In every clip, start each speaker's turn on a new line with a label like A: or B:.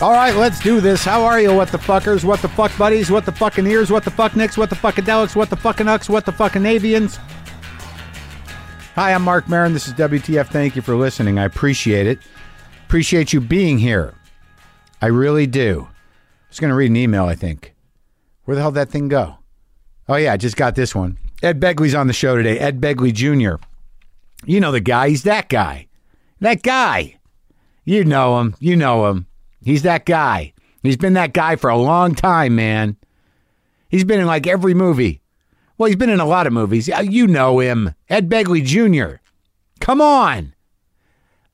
A: All right, let's do this. How are you, what the fuckers, what the fuck buddies, what the fucking ears, what the fuck nicks, what the fuckadelics, what the fucking ucks, what the fucking avians? Hi, I'm Marc Maron. This is WTF. Thank you for listening. I appreciate it. Appreciate you being here. I really do. I was going to read an email, I think. Where the hell did that thing go? Oh, yeah, I just got this one. Ed Begley's on the show today. Ed Begley Jr. You know the guy. He's that guy. That guy. You know him. You know him. He's that guy. He's been that guy for a long time, man. He's been in like every movie. Well, he's been in a lot of movies. You know him. Ed Begley Jr. Come on.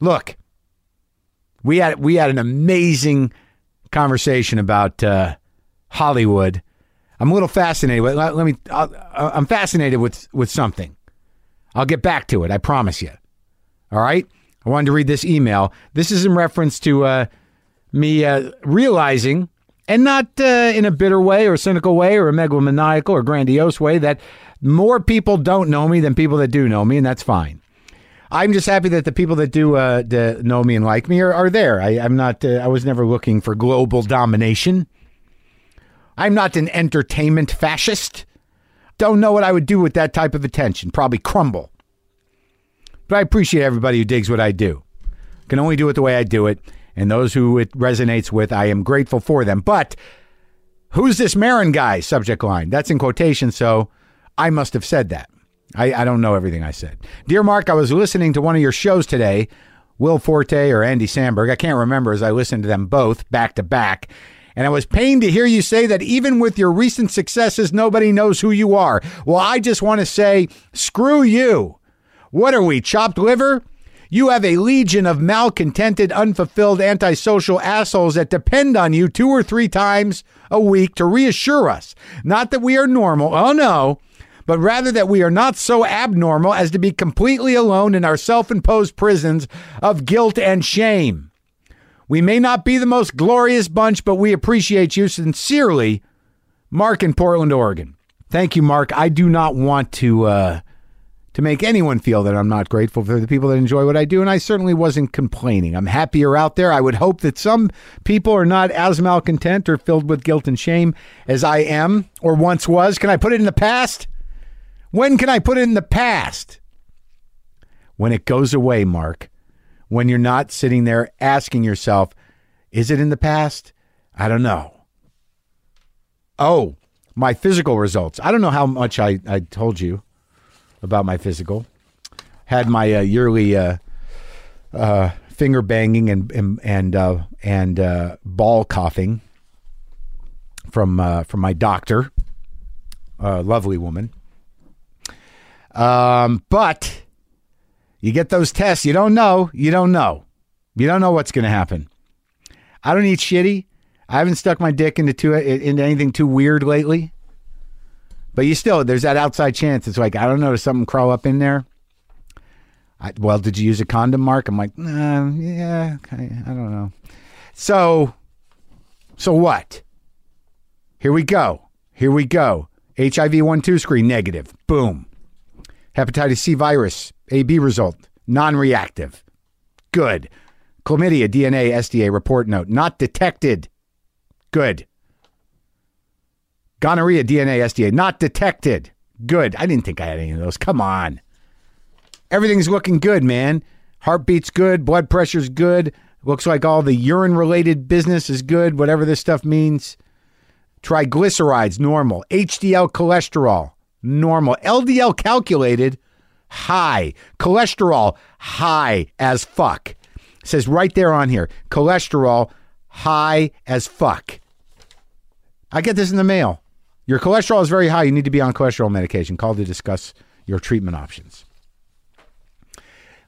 A: Look, we had we had an amazing conversation about uh, Hollywood. I'm a little fascinated. Let, let me. I'll, I'm fascinated with with something. I'll get back to it. I promise you. All right. I wanted to read this email. This is in reference to uh, me uh, realizing, and not uh, in a bitter way or cynical way or a megalomaniacal or grandiose way, that more people don't know me than people that do know me, and that's fine. I'm just happy that the people that do uh, know me and like me are, are there. I, I'm not. Uh, I was never looking for global domination. I'm not an entertainment fascist. Don't know what I would do with that type of attention. Probably crumble. But I appreciate everybody who digs what I do. Can only do it the way I do it, and those who it resonates with, I am grateful for them. But who's this Maron guy? Subject line. That's in quotation, so I must have said that. I, I don't know everything I said. Dear Marc, I was listening to one of your shows today, Will Forte or Andy Samberg. I can't remember as I listened to them both back to back. And I was pained to hear you say that even with your recent successes, nobody knows who you are. Well, I just want to say, screw you. What are we, chopped liver? You have a legion of malcontented, unfulfilled, antisocial assholes that depend on you two or three times a week to reassure us. Not that we are normal, oh no, but rather that we are not so abnormal as to be completely alone in our self imposed prisons of guilt and shame. We may not be the most glorious bunch, but we appreciate you sincerely, Mark in Portland, Oregon. Thank you, Mark. I do not want to uh, to make anyone feel that I'm not grateful for the people that enjoy what I do, and I certainly wasn't complaining. I'm happier out there. I would hope that some people are not as malcontent or filled with guilt and shame as I am or once was. Can I put it in the past? When can I put it in the past? When it goes away, Mark. When you're not sitting there asking yourself, is it in the past? I don't know. Oh, my physical results. I don't know how much I, I told you about my physical. Had my uh, yearly uh, uh, finger banging and and and, uh, and uh, ball coughing from uh, from my doctor, a lovely woman. Um, but you get those tests, you don't know, you don't know, you don't know what's going to happen. I don't eat shitty. I haven't stuck my dick into too, into anything too weird lately. But you still, there's that outside chance. It's like, I don't know, does something crawl up in there? I, well, did you use a condom, Mark? I'm like, nah, yeah, I don't know. So, so what? Here we go. Here we go. HIV 1 2 screen negative. Boom. Hepatitis C virus, AB result, non reactive. Good. Chlamydia, DNA, SDA report note, not detected. Good. Gonorrhea, DNA, SDA, not detected. Good. I didn't think I had any of those. Come on. Everything's looking good, man. Heartbeat's good. Blood pressure's good. Looks like all the urine related business is good, whatever this stuff means. Triglycerides, normal. HDL cholesterol, normal. LDL calculated, high. Cholesterol, high as fuck. It says right there on here cholesterol, high as fuck. I get this in the mail. Your cholesterol is very high. You need to be on cholesterol medication. Call to discuss your treatment options.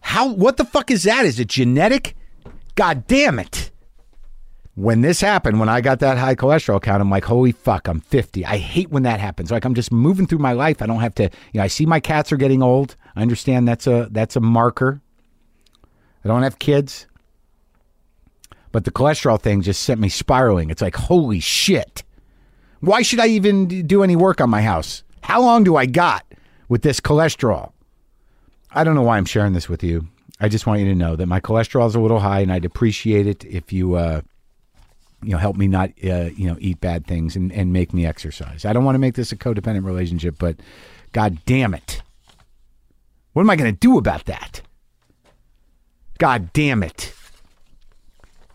A: How? What the fuck is that? Is it genetic? God damn it. When this happened, when I got that high cholesterol count, I'm like, holy fuck, I'm 50. I hate when that happens. Like I'm just moving through my life. I don't have to, you know, I see my cats are getting old. I understand that's a that's a marker. I don't have kids. But the cholesterol thing just sent me spiraling. It's like, holy shit. Why should I even do any work on my house? How long do I got with this cholesterol? I don't know why I'm sharing this with you. I just want you to know that my cholesterol is a little high, and I'd appreciate it if you uh, you know help me not uh, you know eat bad things and, and make me exercise. I don't want to make this a codependent relationship, but god damn it. What am I going to do about that? God damn it.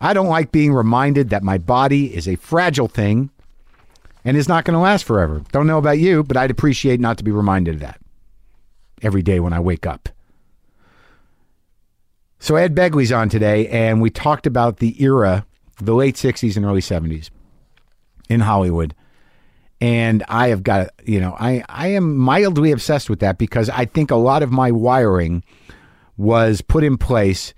A: I don't like being reminded that my body is a fragile thing and it's not going to last forever. Don't know about you, but I'd appreciate not to be reminded of that every day when I wake up. So Ed Begley's on today, and we talked about the era, the late 60s and early 70s in Hollywood. And I have got, you know, I, I am mildly obsessed with that because I think a lot of my wiring was put in place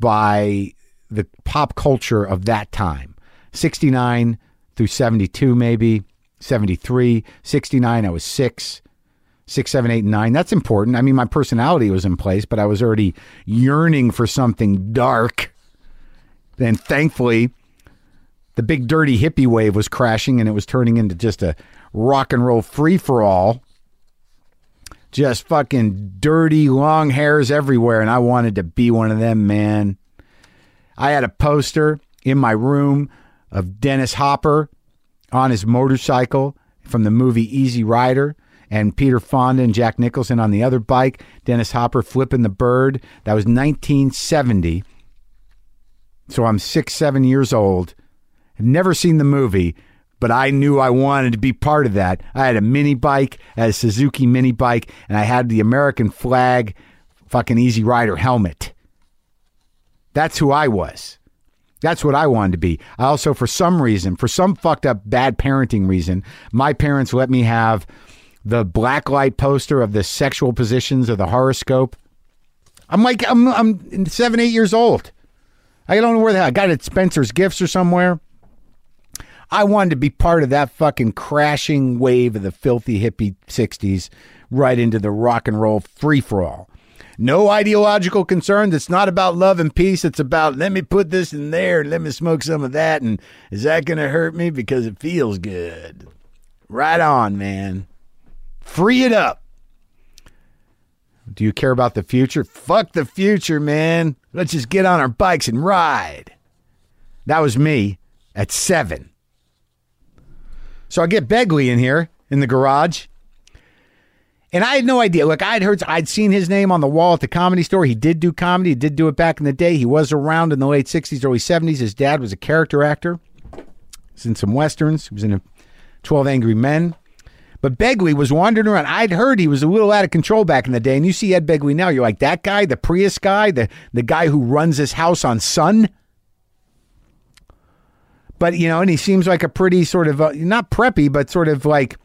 A: by the pop culture of that time 69 through 72, maybe 73, 69. I was six, six, seven, eight, nine. That's important. I mean, my personality was in place, but I was already yearning for something dark. Then, thankfully, the big dirty hippie wave was crashing and it was turning into just a rock and roll free for all. Just fucking dirty long hairs everywhere. And I wanted to be one of them, man. I had a poster in my room of Dennis Hopper on his motorcycle from the movie Easy Rider and Peter Fonda and Jack Nicholson on the other bike, Dennis Hopper flipping the bird. That was 1970. So I'm six, seven years old. I've never seen the movie, but I knew I wanted to be part of that. I had a mini bike, a Suzuki mini bike, and I had the American flag fucking Easy Rider helmet. That's who I was. That's what I wanted to be. I also, for some reason, for some fucked up bad parenting reason, my parents let me have the black light poster of the sexual positions of the horoscope. I'm like, I'm, I'm seven, eight years old. I don't know where the hell I got it at Spencer's Gifts or somewhere. I wanted to be part of that fucking crashing wave of the filthy hippie 60s right into the rock and roll free for all. No ideological concerns. It's not about love and peace. It's about let me put this in there and let me smoke some of that. And is that going to hurt me? Because it feels good. Right on, man. Free it up. Do you care about the future? Fuck the future, man. Let's just get on our bikes and ride. That was me at seven. So I get Begley in here in the garage. And I had no idea. Look, I'd heard, I'd seen his name on the wall at the comedy store. He did do comedy. He did do it back in the day. He was around in the late 60s, early 70s. His dad was a character actor. He's in some westerns. He was in a 12 Angry Men. But Begley was wandering around. I'd heard he was a little out of control back in the day. And you see Ed Begley now, you're like, that guy, the Prius guy, the, the guy who runs his house on Sun? But, you know, and he seems like a pretty sort of, uh, not preppy, but sort of like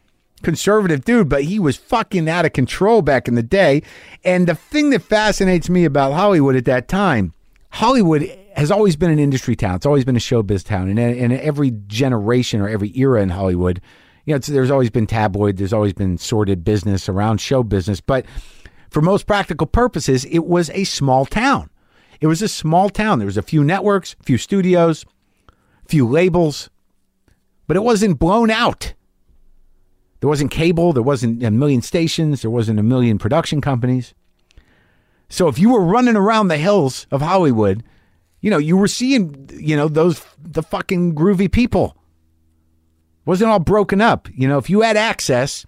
A: conservative dude, but he was fucking out of control back in the day. And the thing that fascinates me about Hollywood at that time, Hollywood has always been an industry town. It's always been a showbiz town. And in every generation or every era in Hollywood, you know, there's always been tabloid, there's always been sordid business around show business. But for most practical purposes, it was a small town. It was a small town. There was a few networks, few studios, few labels, but it wasn't blown out. There wasn't cable, there wasn't a million stations, there wasn't a million production companies. So if you were running around the hills of Hollywood, you know, you were seeing, you know, those the fucking groovy people. Wasn't all broken up. You know, if you had access,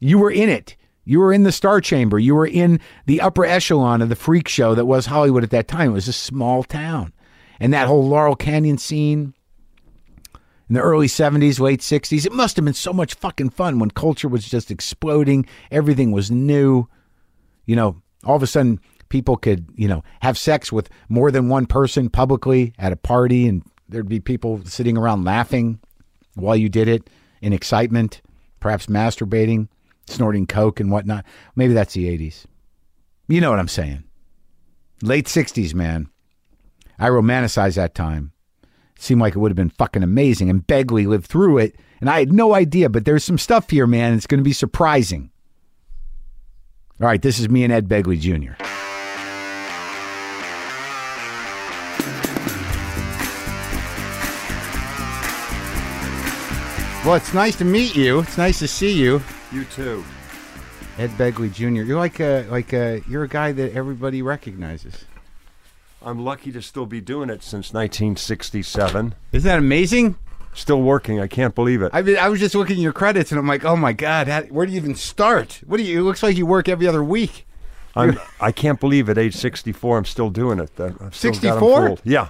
A: you were in it. You were in the star chamber. You were in the upper echelon of the freak show that was Hollywood at that time. It was a small town. And that whole Laurel Canyon scene in the early 70s, late 60s, it must have been so much fucking fun when culture was just exploding. Everything was new. You know, all of a sudden people could, you know, have sex with more than one person publicly at a party and there'd be people sitting around laughing while you did it in excitement, perhaps masturbating, snorting coke and whatnot. Maybe that's the 80s. You know what I'm saying. Late 60s, man. I romanticize that time. Seemed like it would have been fucking amazing. And Begley lived through it. And I had no idea, but there's some stuff here, man. It's going to be surprising. All right, this is me and Ed Begley Jr. Well, it's nice to meet you. It's nice to see you,
B: You too.
A: Ed Begley Jr. You're like a like a you're a guy that everybody recognizes.
B: I'm lucky to still be doing it since 1967.
A: Isn't that amazing?
B: Still working. I can't believe it.
A: I mean, I was just looking at your credits and I'm like, oh my god, how, where do you even start? What do you? It looks like you work every other week.
B: I'm, I can't believe at age 64 I'm still doing it. I've still got 'em
A: 64?
B: Yeah.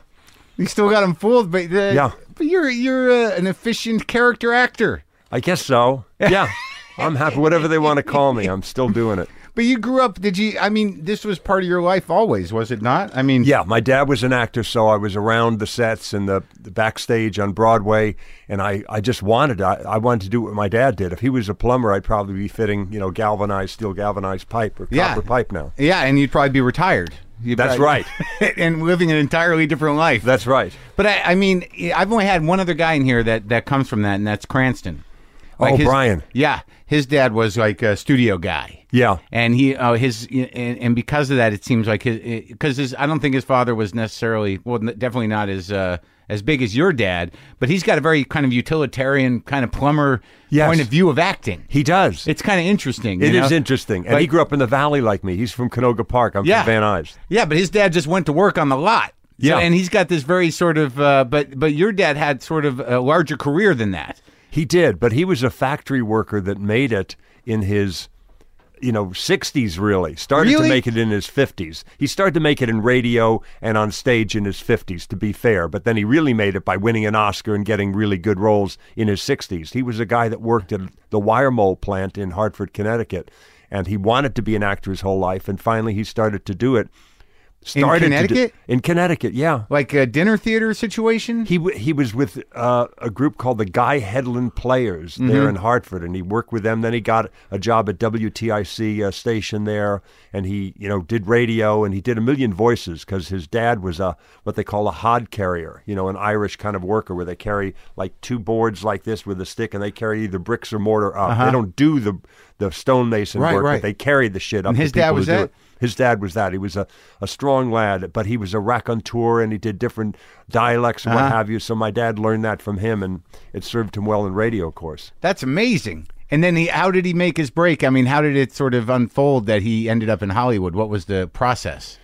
A: You still got them fooled, but uh,
B: Yeah.
A: But you're you're uh, an efficient character actor.
B: I guess so. Yeah. I'm happy. Whatever they want to call me, I'm still doing it.
A: But you grew up. Did you? I mean, this was part of your life always, was it not? I mean,
B: Yeah, my dad was an actor, so I was around the sets and the, the backstage on Broadway, and I, I just wanted I, I wanted to do what my dad did. If he was a plumber, I'd probably be fitting you know galvanized steel galvanized pipe or
A: Yeah.
B: copper pipe now.
A: yeah, and you'd probably be retired. You'd
B: That's
A: probably-
B: right.
A: and living an entirely different life.
B: That's right.
A: But I, I mean, I've only had one other guy in here that, that comes from that, and that's Cranston.
B: Oh,
A: his-
B: Brian.
A: Yeah, his dad was like a studio guy.
B: Yeah.
A: and he, uh, his, and, and because of that, it seems like his, because his, I don't think his father was necessarily, well, definitely not as, uh, as big as your dad, but he's got a very kind of utilitarian, kind of plumber
B: Yes.
A: point of view of acting.
B: He does.
A: It's kind of interesting.
B: It
A: you
B: is interesting, and
A: Like-
B: he grew up in the valley like me. He's from Canoga Park. I'm
A: Yeah.
B: from Van Nuys.
A: Yeah, but his dad just went to work on the lot. So-
B: Yeah.
A: and he's got this very sort of, uh, but but your dad had sort of a larger career than that.
B: He did, but he was a factory worker that made it in his, you know, 60s really. Started
A: Really?
B: to make it in his 50s. He started to make it in radio and on stage in his 50s, to be fair, but then he really made it by winning an Oscar and getting really good roles in his 60s. He was a guy that worked at the Wiremold plant in Hartford, Connecticut, and he wanted to be an actor his whole life, and finally he started to do it. Started in
A: Connecticut?
B: in Connecticut, yeah.
A: Like a dinner theater situation.
B: He w- he was with uh, a group called the Guy Hedlund Players
A: Mm-hmm.
B: there in Hartford, and he worked with them. Then he got a job at WTIC uh, station there, and he you know did radio and he did a million voices because his dad was a what they call a hod carrier, you know, an Irish kind of worker where they carry like two boards like this with a stick, and they carry either bricks or mortar up. They don't do the the stonemason
A: Uh-huh. Right,
B: work,
A: right.
B: but they carry the shit up.
A: And his dad was that?
B: His dad was that. He was a, a strong lad, but he was a raconteur and he did different dialects and
A: Uh-huh.
B: what have you. So my dad learned that from him, and it served him well in radio, of course.
A: That's amazing. And then he, how did he make his break? I mean, how did it sort of unfold that he ended up in Hollywood? What was the process?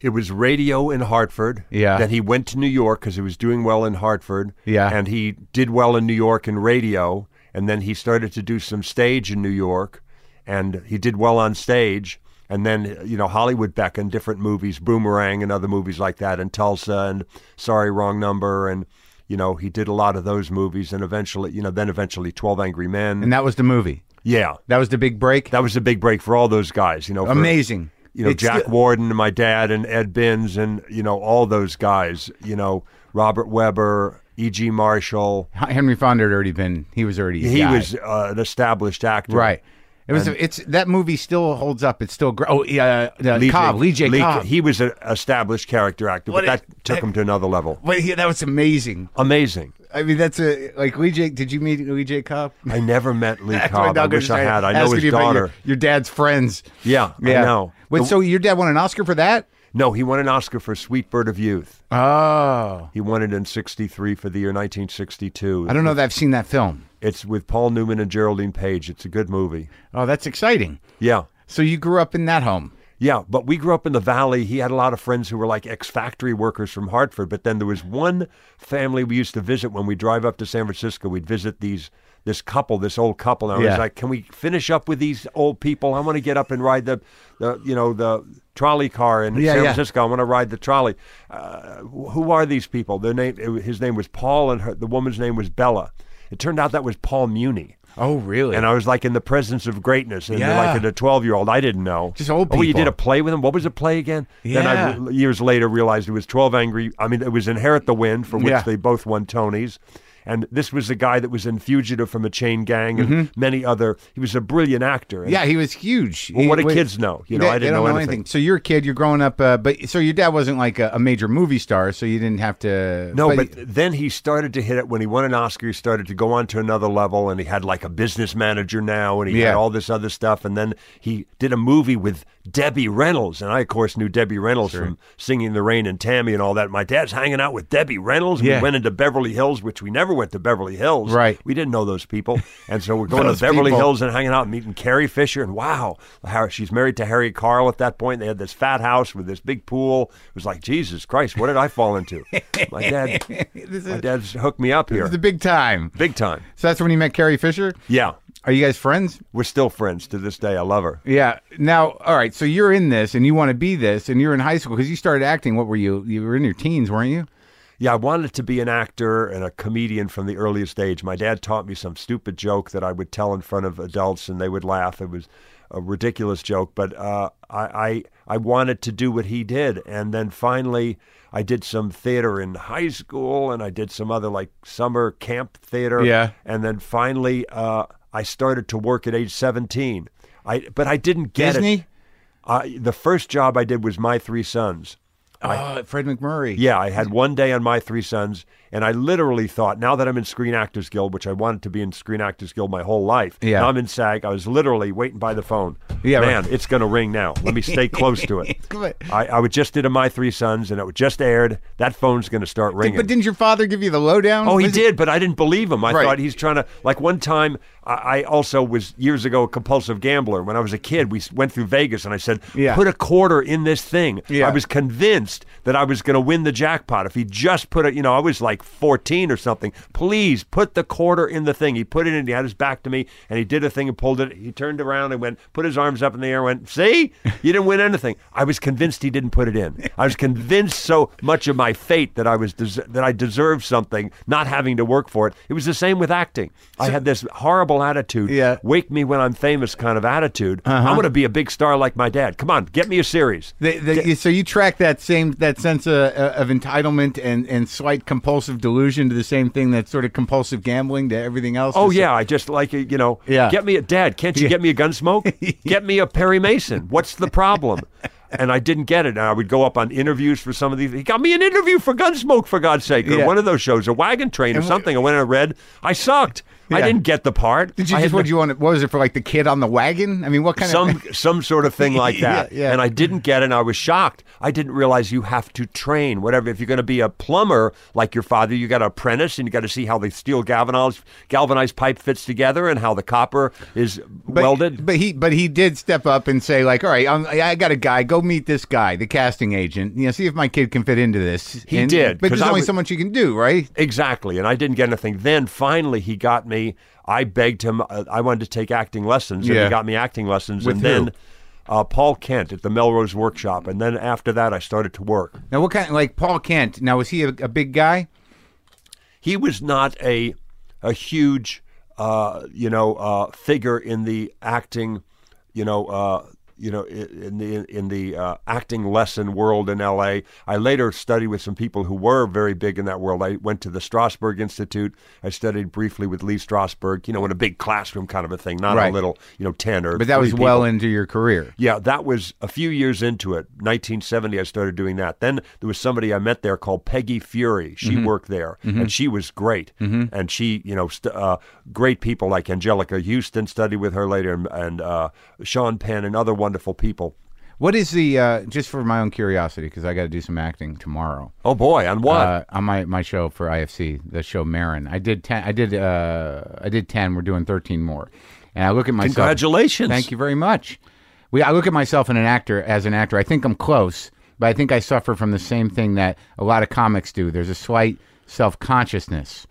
B: It was radio in Hartford.
A: Yeah.
B: Then he went to New York because he was doing well in Hartford.
A: Yeah.
B: And he did well in New York in radio. And then he started to do some stage in New York. And he did well on stage. And then, you know, Hollywood beckoned different movies, Boomerang and other movies like that, and Tulsa and Sorry, Wrong Number. And, you know, he did a lot of those movies. And eventually, you know, then eventually 12 Angry Men.
A: And that was the movie.
B: yeah.
A: That was the big break.
B: That was the big break for all those guys, you know. for-
A: Amazing.
B: you know
A: It's
B: Jack
A: still-
B: Warden and my dad and Ed Binns and you know all those guys. You know Robert Webber, E.G. Marshall.
A: Henry Fonda had already been. He was already. a
B: He
A: guy.
B: was uh, an established actor,
A: right. It was. it's that movie still holds up. It's still. Gr- oh, yeah. Uh, Cobb, Lee J. Cobb.
B: He was an established character actor,
A: What
B: but
A: is-
B: that took him to another level.
A: But he, that was amazing.
B: Amazing.
A: I mean, that's a like Lee J. Did you meet Lee J. Cobb?
B: I never met Lee Cobb. I wish I had. I know his
A: you
B: daughter.
A: Your, your dad's friends.
B: Yeah, I
A: Yeah.
B: know.
A: Wait,
B: The-
A: so your dad won an Oscar for that?
B: No, he won an Oscar for Sweet Bird of Youth.
A: Oh,
B: He won it in '63 for the year 1962.
A: I don't know that I've seen that film.
B: It's with Paul Newman and Geraldine Page. It's a good movie.
A: Oh, that's exciting.
B: Yeah.
A: So you grew up in that home.
B: Yeah, but we grew up in the valley. He had a lot of friends who were like ex factory workers from Hartford. But then there was one family we used to visit when we drive up to San Francisco. We'd visit these this couple, this old couple. And I
A: Yeah.
B: was like, "Can we finish up with these old people? I want to get up and ride the, the you know, the trolley car in
A: Yeah,
B: San
A: yeah.
B: Francisco. I want to ride the trolley. Uh, who are these people? Their name, his name was Paul, and her, the woman's name was Bella. It turned out that was Paul Muni.
A: Oh, really?
B: And I was like in the presence of greatness, and
A: Yeah.
B: like a twelve year old. I didn't know.
A: Just old
B: oh,
A: people.
B: Oh, you did a play with him. What was the play again? Yeah. Then I years later realized it was Twelve Angry. I mean, it was Inherit the Wind, for which
A: Yeah.
B: they both won Tonys. And this was the guy that was in Fugitive from a Chain Gang and many other. He was a brilliant actor. And
A: Mm-hmm. yeah, he was huge.
B: Well, what do kids know? You know,
A: they,
B: I didn't know anything.
A: anything. So you're a kid. You're growing up. Uh, but so your dad wasn't like a, a major movie star, so you didn't have to.
B: No, but, then he started to hit it when he won an Oscar. He started to go on to another level, and he had like a business manager now, and he
A: Yeah.
B: had all this other stuff. And then he did a movie with Debbie Reynolds, and I of course knew Debbie Reynolds from Singing the Rain and Tammy and all that. My dad's hanging out with Debbie Reynolds.
A: Yeah.
B: We went into Beverly Hills, which we never went to Beverly Hills.
A: Right.
B: We didn't know those people, and so we're going to Beverly
A: people.
B: Hills and hanging out, and meeting Carrie Fisher, and wow, how she's married to Harry Karl at that point. They had this fat house with this big pool. It was like Jesus Christ, what did I fall into? My dad,
A: This
B: my
A: is,
B: dad's hooked me up here.
A: is the big time.
B: big time.
A: So that's when you met Carrie Fisher.
B: Yeah,
A: Are you guys friends?
B: we're still friends to this day. I love her.
A: Yeah. Now, all right. So you're in this, and you want to be this, and you're in high school because you started acting. What were you? You were in your teens, weren't you?
B: Yeah, I wanted to be an actor and a comedian from the earliest age. My dad taught me some stupid joke that I would tell in front of adults, and they would laugh. It was a ridiculous joke, but uh, I, I I wanted to do what he did, and then finally I did some theater in high school, and I did some other like summer camp theater.
A: Yeah.
B: and then finally uh, I started to work at age seventeen. I but I didn't get it.
A: Disney.
B: The first job I did was My Three Sons.
A: Oh, uh, Fred MacMurray.
B: Yeah, I had one day on My Three Sons, and I literally thought, now that I'm in Screen Actors Guild, which I wanted to be in Screen Actors Guild my whole life,
A: Yeah.
B: now I'm in SAG. I was literally waiting by the phone.
A: Yeah,
B: man,
A: right.
B: it's going to ring now. Let me stay close to it. I, I would just did a My Three Sons, and it just aired. That phone's going to start ringing.
A: But didn't your father give you the lowdown?
B: Oh, he
A: Was it-
B: did, but I didn't believe him. I
A: Right.
B: thought he's trying to. Like one time, I, I also was years ago a compulsive gambler. When I was a kid, we went through Vegas, and I said,
A: Yeah.
B: "Put a quarter in this thing."
A: Yeah.
B: I was convinced that I was going to win the jackpot if he just put it. You know, I was like 14 or something. Please put the quarter in the thing. He put it in. He had his back to me, and he did a thing and pulled it. He turned around and went, put his arms up in the air, and went, "See, you didn't win anything." I was convinced he didn't put it in. I was convinced so much of my fate that I was des- that I deserved something, not having to work for it. It was the same with acting. I had this horrible attitude.
A: Yeah. Uh-huh.
B: Wake me when I'm famous kind of attitude. I'm going to be a big star like my dad. Come on, get me a series.
A: The, the, so you track that same that sense of, of entitlement and, and slight compulsive delusion to the same thing that's sort of compulsive gambling to everything else.
B: Oh yeah, I just like it, you know.
A: Yeah.
B: Get me a dad. Can't you get me a Gunsmoke? get me a Perry Mason. What's the problem? And I didn't get it. And I would go up on interviews for some of these. He got me an interview for Gunsmoke, for God's sake, or
A: Yeah.
B: one of those shows, a wagon train or
A: And
B: something. I went and I read. I sucked. I didn't get the part.
A: Did you
B: I
A: just what do you want? What was it for? Like the kid on the wagon? I mean, what kind
B: some
A: of
B: some sort of thing like
A: Yeah,
B: that.
A: yeah.
B: And I didn't get it. and I was shocked. I didn't realize you have to train. Whatever. If you're going to be a plumber like your father, you got to apprentice and you got to see how the steel galvanized galvanized pipe fits together and how the copper is
A: But,
B: welded.
A: But he but he did step up and say like, all right, I got a guy. Go meet this guy, the casting agent. You know, see if my kid can fit into this.
B: He
A: And-
B: did,
A: but there's only
B: was-
A: so much you can do, right?
B: Exactly, and I didn't get anything. Then finally, he got me. I begged him. Uh, I wanted to take acting lessons, and
A: Yeah.
B: he got me acting lessons.
A: With
B: and
A: who?
B: then uh, Paul Kent at the Melrose Workshop. And then after that, I started to work.
A: Now, what kind? Like Paul Kent. Now, was he a, a big guy?
B: he was not a a huge uh, you know uh, figure in the acting you know uh, you know in the in the uh, acting lesson world in L.A. I later studied with some people who were very big in that world. I went to the Strasberg Institute. I studied briefly with Lee Strasberg. You know, in a big classroom kind of a thing, not
A: Right.
B: a little you know ten or.
A: But that was well into your career.
B: Yeah, that was a few years into it. 1970, I started doing that. Then there was somebody I met there called Peggy Feury. She
A: Mm-hmm.
B: worked there, and she was great. And she, you know, st- uh, great people like Anjelica Huston studied with her later, and, and uh, Sean Penn and other wonderful people.
A: What is the uh, just for my own curiosity because I got to do some acting tomorrow
B: Oh boy, on what?
A: uh, on my, my show for IFC, the show Maron. I did ten. I did uh, I did ten. We're doing thirteen more, and I look at myself.
B: Congratulations.
A: Thank you very much. We I look at myself and an actor as an actor. I think I'm close, but I think I suffer from the same thing that a lot of comics do. There's a slight self consciousness.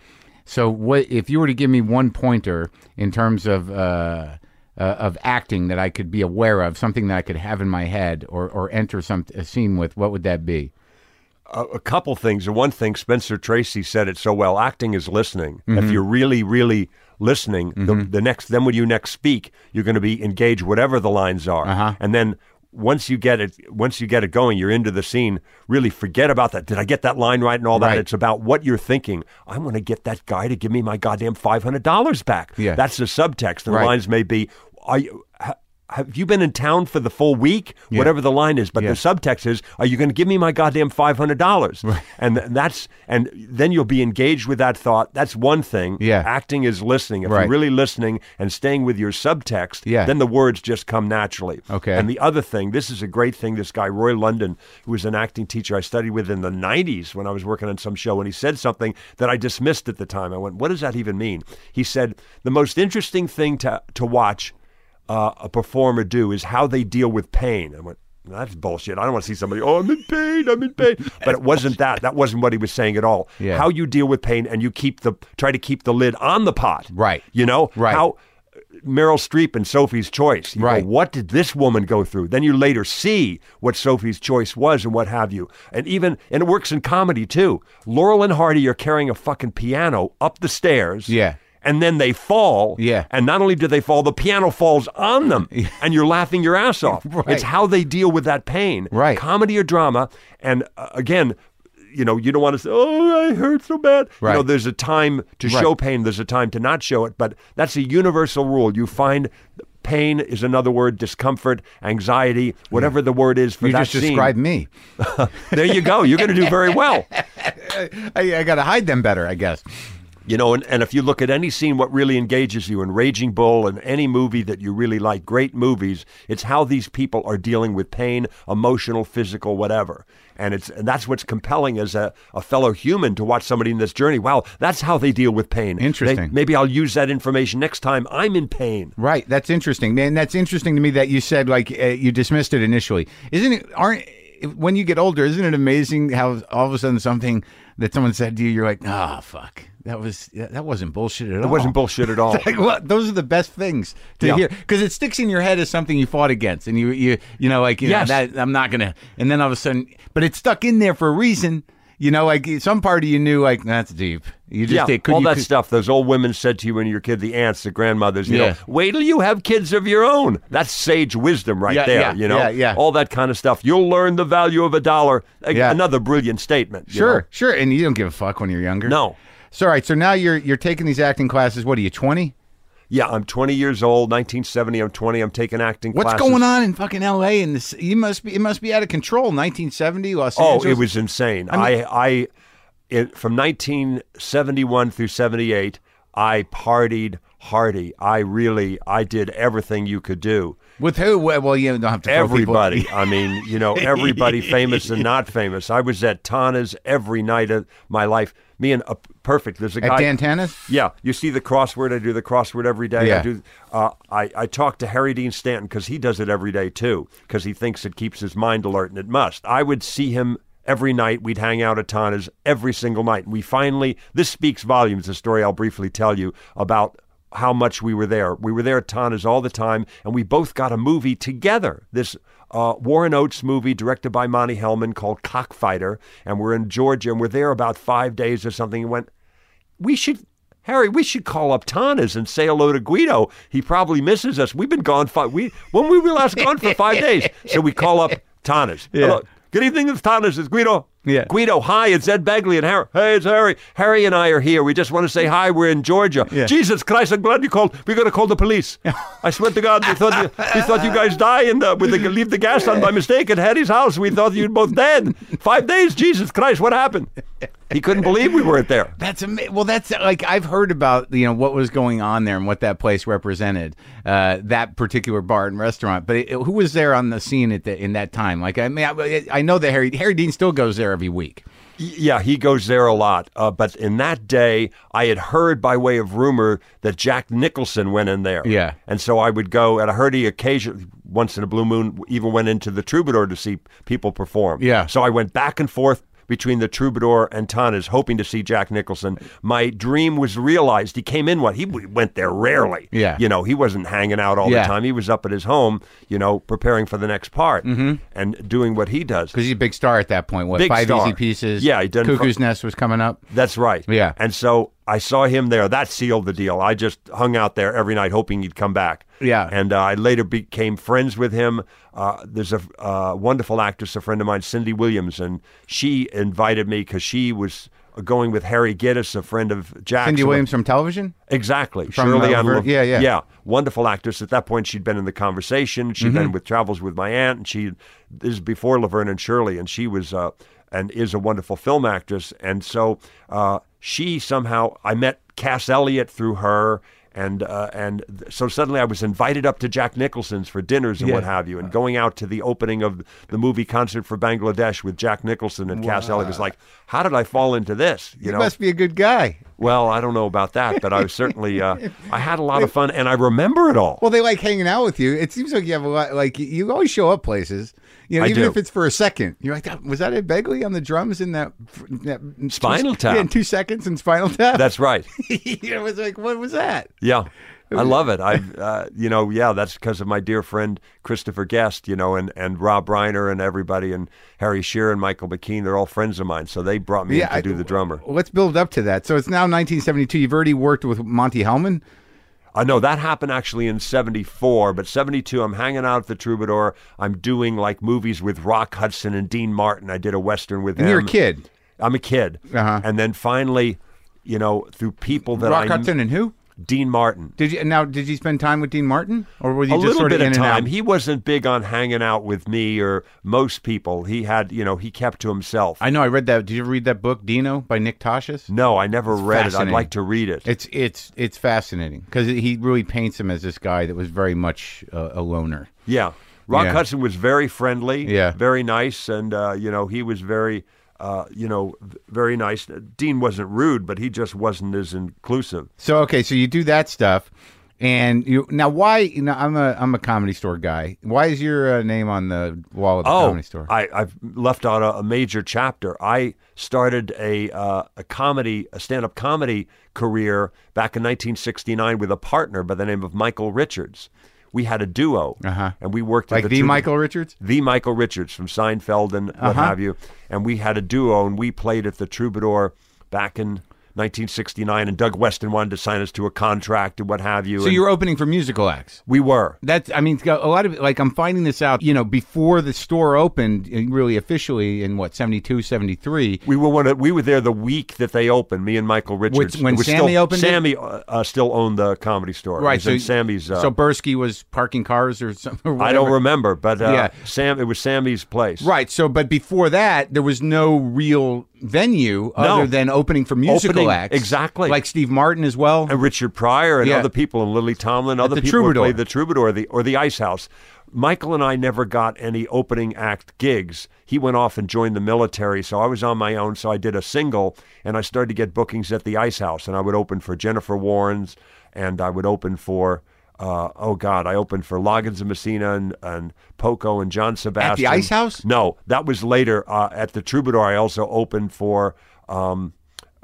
A: So, what if you were to give me one pointer in terms of uh, uh, of acting that I could be aware of, something that I could have in my head or or enter some a scene with? What would that be?
B: a, a couple things. One thing, Spencer Tracy said it so well. Acting is listening.
A: Mm-hmm.
B: If you're really, really listening, the, the next, then when you next speak, you're going to be engaged, whatever the lines are,
A: Uh-huh.
B: and then. Once you get it, once you get it going, you're into the scene. Really forget about that. Did I get that line right and all that?
A: Right.
B: It's about what you're thinking. I'm going to get that guy to give me my goddamn five hundred dollars back.
A: Yeah.
B: that's the subtext. And
A: Right.
B: the lines may be, "Are you?" ha- have you been in town for the full week? Whatever the line is, but
A: Yeah.
B: the subtext is, are you going to give me my goddamn five hundred dollars? And th- that's and then you'll be engaged with that thought. That's one thing.
A: Yeah.
B: acting is listening. If
A: Right.
B: you're really listening and staying with your subtext,
A: Yeah.
B: then the words just come naturally.
A: Okay.
B: And the other thing, this is a great thing. This guy Roy London, who was an acting teacher I studied with in the '90s when I was working on some show, and he said something that I dismissed at the time. I went, "What does that even mean?" He said, "The most interesting thing to to watch." Uh, a performer do is how they deal with pain. I went, that's bullshit. I don't want to see somebody, oh, I'm in pain, I'm in pain. But it wasn't that. That wasn't what he was saying at all.
A: Yeah.
B: How you deal with pain and you keep the, try to keep the lid on the pot.
A: Right.
B: You know?
A: Right.
B: How Meryl Streep and Sophie's Choice. You go,
A: Right.
B: what did this woman go through? Then you later see what Sophie's Choice was and what have you. And even, and it works in comedy too. Laurel and Hardy are carrying a fucking piano up the stairs.
A: Yeah.
B: And then they fall.
A: Yeah.
B: And not only do they fall, the piano falls on them, and you're laughing your ass off.
A: Right.
B: It's how they deal with that pain.
A: Right.
B: Comedy or drama. And uh, again, you know, you don't want to say, "Oh, I hurt so bad."
A: Right.
B: You know, there's a time to
A: Right.
B: show pain. There's a time to not show it. But that's a universal rule. You find pain is another word, discomfort, anxiety, whatever the word is for
A: You
B: that
A: just
B: scene.
A: described me.
B: there you go. You're going to do very well.
A: I, I got to hide them better, I guess.
B: You know, and, and if you look at any scene, what really engages you in Raging Bull and any movie that you really like, great movies, it's how these people are dealing with pain, emotional, physical, whatever. And it's and that's what's compelling as a, a fellow human to watch somebody in this journey. Wow, that's how they deal with pain. They-
A: Interesting.
B: maybe I'll use that information next time I'm in pain.
A: Right. That's interesting, man. That's interesting to me that you said like uh, you dismissed it initially. Isn't it? Aren't when you get older, isn't it amazing how all of a sudden something that someone said to you, you're like, ah, fuck, that was that wasn't bullshit at all.
B: It wasn't bullshit at all.
A: Like, well, those are the best things to
B: Yeah.
A: hear because it sticks in your head as something you fought against, and you you you know like you know, that I'm not gonna, and then all of a sudden, but it's stuck in there for a reason. You know, like some part of you knew like that's deep. You just
B: yeah,
A: did-
B: all that
A: could-
B: stuff. Those old women said to you when you were a kid, the aunts, the grandmothers, you
A: Yeah.
B: know, wait till you have kids of your own. That's sage wisdom right
A: Yeah,
B: there,
A: yeah,
B: you know?
A: yeah, yeah.
B: All that kind of stuff. You'll learn the value of a dollar.
A: Yeah.
B: Another brilliant statement.
A: Sure,
B: know?
A: sure, and you don't give a fuck when you're younger.
B: No.
A: So all right, so now you're you're taking these acting classes. What are you, twenty?
B: Yeah, I'm 20 years old, 1970. I'm 20. I'm taking acting
A: What's
B: classes.
A: going on in fucking L.A. and this? You must be it must be out of control. 1970, Los Angeles.
B: Oh, it was insane. I, I, it, from 1971 through 78, I partied hardy. I really, I did everything you could do.
A: with who? Well, well, you don't have to.
B: Everybody. I mean, you know, everybody famous and not famous. I was at Tana's every night of my life. Me and uh, perfect. There's a
A: At
B: guy.
A: Dan Tana's?
B: Yeah, you see the crossword. I do the crossword every day.
A: Yeah.
B: I do. Uh, I I talk to Harry Dean Stanton because he does it every day too because he thinks it keeps his mind alert and it must. I would see him every night. We'd hang out at Tana's every single night. And we finally. This speaks volumes. A story I'll briefly tell you about how much we were there. We were there at Tana's all the time, and we both got a movie together. This uh, Warren Oates movie directed by Monte Hellman called Cockfighter, and we're in Georgia, and we're there about five days or something. And went, we should. Harry, we should call up Tana's and say hello to Guido. He probably misses us. We've been gone five. We when were we last gone for five days, so we call up Tana's. Hello. Good evening, it's Tana's. It's Guido.
A: Yeah.
B: Guido, hi, it's Ed Begley and Harry. Hey, it's Harry. Harry and I are here. We just want to say hi. We're in Georgia.
A: Yeah.
B: Jesus Christ, I'm glad you called. We're going to call the police. I swear to God, we thought you, we thought you guys died and uh, with the, leave the gas on by mistake at Harry's house. We thought you'd both dead. Five days. Jesus Christ, what happened? He couldn't believe we weren't there.
A: That's ama- well. That's like I've heard about you know what was going on there and what that place represented, uh, that particular bar and restaurant. But it, who was there on the scene at the, in that time? Like I mean, I, I know that Harry Harry Dean still goes there every week.
B: Yeah, he goes there a lot. Uh, but in that day, I had heard by way of rumor that Jack Nicholson went in there.
A: Yeah.
B: And so I would go, and I heard he occasionally, once in a blue moon, even went into the Troubadour to see people perform.
A: Yeah.
B: So I went back and forth between the Troubadour and Tana's, hoping to see Jack Nicholson. My dream was realized. He came in. What he went there rarely.
A: Yeah.
B: You know, he wasn't hanging out all
A: Yeah.
B: the time. He was up at his home. You know, preparing for the next part mm-hmm. and doing what he does.
A: Because he's a big star at that point. What
B: Big
A: five
B: star.
A: easy pieces?
B: Yeah, he done
A: Cuckoo's Nest was coming up.
B: That's right.
A: Yeah.
B: And so I saw him there. That sealed the deal. I just hung out there every night hoping he'd come back.
A: Yeah.
B: And uh, I later became friends with him. Uh, there's a uh, wonderful actress, a friend of mine, Cindy Williams, and she invited me because she was going with Harry Gittes, a friend of Jack's.
A: Cindy Williams from television.
B: Exactly.
A: From,
B: Shirley
A: uh, Ver- yeah, yeah.
B: Yeah, wonderful actress. At that point, she'd been in the conversation. she had
A: Mm-hmm.
B: been with Travels with My Aunt, and she this is before Laverne and Shirley, and she was uh, and is a wonderful film actress. And so uh, she somehow I met Cass Elliot through her. And uh, and th- so suddenly I was invited up to Jack Nicholson's for dinners and what have you, and going out to the opening of the movie concert for Bangladesh with Jack Nicholson and Cass Elliot was like, how did I fall into this? You
A: You
B: know,
A: must be a good guy.
B: well, I don't know about that, but I was certainly uh, I had a lot of fun, and I remember it all.
A: Well, they like hanging out with you. It seems like you have a lot. Like you always show up places. You know,
B: I
A: even
B: do.
A: if it's for a second. You're like, "That- was that Ed Begley on the drums in that, that
B: Spinal Tap.
A: Yeah, in two seconds in Spinal Tap.
B: That's right.
A: it was like, what was that?
B: Yeah. I love it. I, uh, you know, yeah, that's because of my dear friend Christopher Guest, you know, and, and Rob Reiner and everybody, and Harry Shearer and Michael McKean. They're all friends of mine, so they brought me in to
A: I-
B: do the drummer.
A: Let's build up to that. So it's now 1972. You've already worked with Monte Hellman.
B: I know that happened actually in 74, but 72, I'm hanging out at the Troubadour. I'm doing like movies with Rock Hudson and Dean Martin. I did a Western with
A: And
B: them.
A: you're a kid.
B: I'm a kid.
A: Uh-huh.
B: And then finally, you know, through people that
A: Rock
B: I
A: Hudson and who?
B: Dean Martin.
A: Did you now? Did you spend time with Dean Martin, or were you
B: a
A: just
B: little
A: sort
B: bit
A: of in
B: of time. He wasn't big on hanging out with me or most people. He had, you know, he kept to himself.
A: I know. I read that. Did you read that book, Dino, by Nick Tosches?
B: no, I never read it. I'd like to read it.
A: It's it's it's fascinating because he really paints him as this guy that was very much uh, a loner.
B: yeah. Rock
A: Yeah.
B: Hudson was very friendly,
A: Yeah.
B: very nice, and uh, you know he was very, uh, you know, very nice. Dean wasn't rude, but he just wasn't as inclusive.
A: So okay, so you do that stuff, and you now why? You know, I'm a I'm a comedy store guy. Why is your uh, name on the wall of the
B: Oh,
A: comedy store?
B: I, I've left out a, a major chapter. I started a uh, a comedy, a stand up comedy career back in 1969 with a partner by the name of Michael Richards. We had a duo,
A: Uh-huh.
B: and we worked
A: like
B: the,
A: the Michael Richards.
B: the Michael Richards from Seinfeld and what
A: Uh-huh.
B: have you. And we had a duo, and we played at the Troubadour back in 1969. And Doug Weston wanted to sign us to a contract and what have you.
A: So
B: and
A: you were opening for musical acts.
B: we were.
A: That's I mean a lot of like I'm finding this out you know before the store opened uh, really officially in what 72 73
B: We were one. Of, we were there the week that they opened. Me and Michael Richards.
A: when
B: It was
A: Sammy
B: still,
A: opened?
B: Sammy uh, uh, still owned the comedy store.
A: Right so
B: Sammy's. Uh,
A: so Bursky was parking cars or something or
B: I don't remember, but uh,
A: Yeah.
B: Sam. It was Sammy's place.
A: right so but before that there was no real venue
B: No.
A: other than opening for musical
B: Opening-
A: acts
B: exactly.
A: like Steve Martin as well
B: and Richard Pryor and
A: Yeah.
B: other people and Lily Tomlin, other
A: the
B: people who
A: Troubadour.
B: played the Troubadour the, or the Ice House. Michael and I never got any opening act gigs. He went off and joined the military, so I was on my own. So I did a single, and I started to get bookings at the Ice House, and I would open for Jennifer Warnes, and I would open for. Uh, oh God! I opened for Loggins and Messina and, and Poco and John Sebastian At the
A: Ice House?
B: No, that was later. Uh, at the Troubadour, I also opened for um,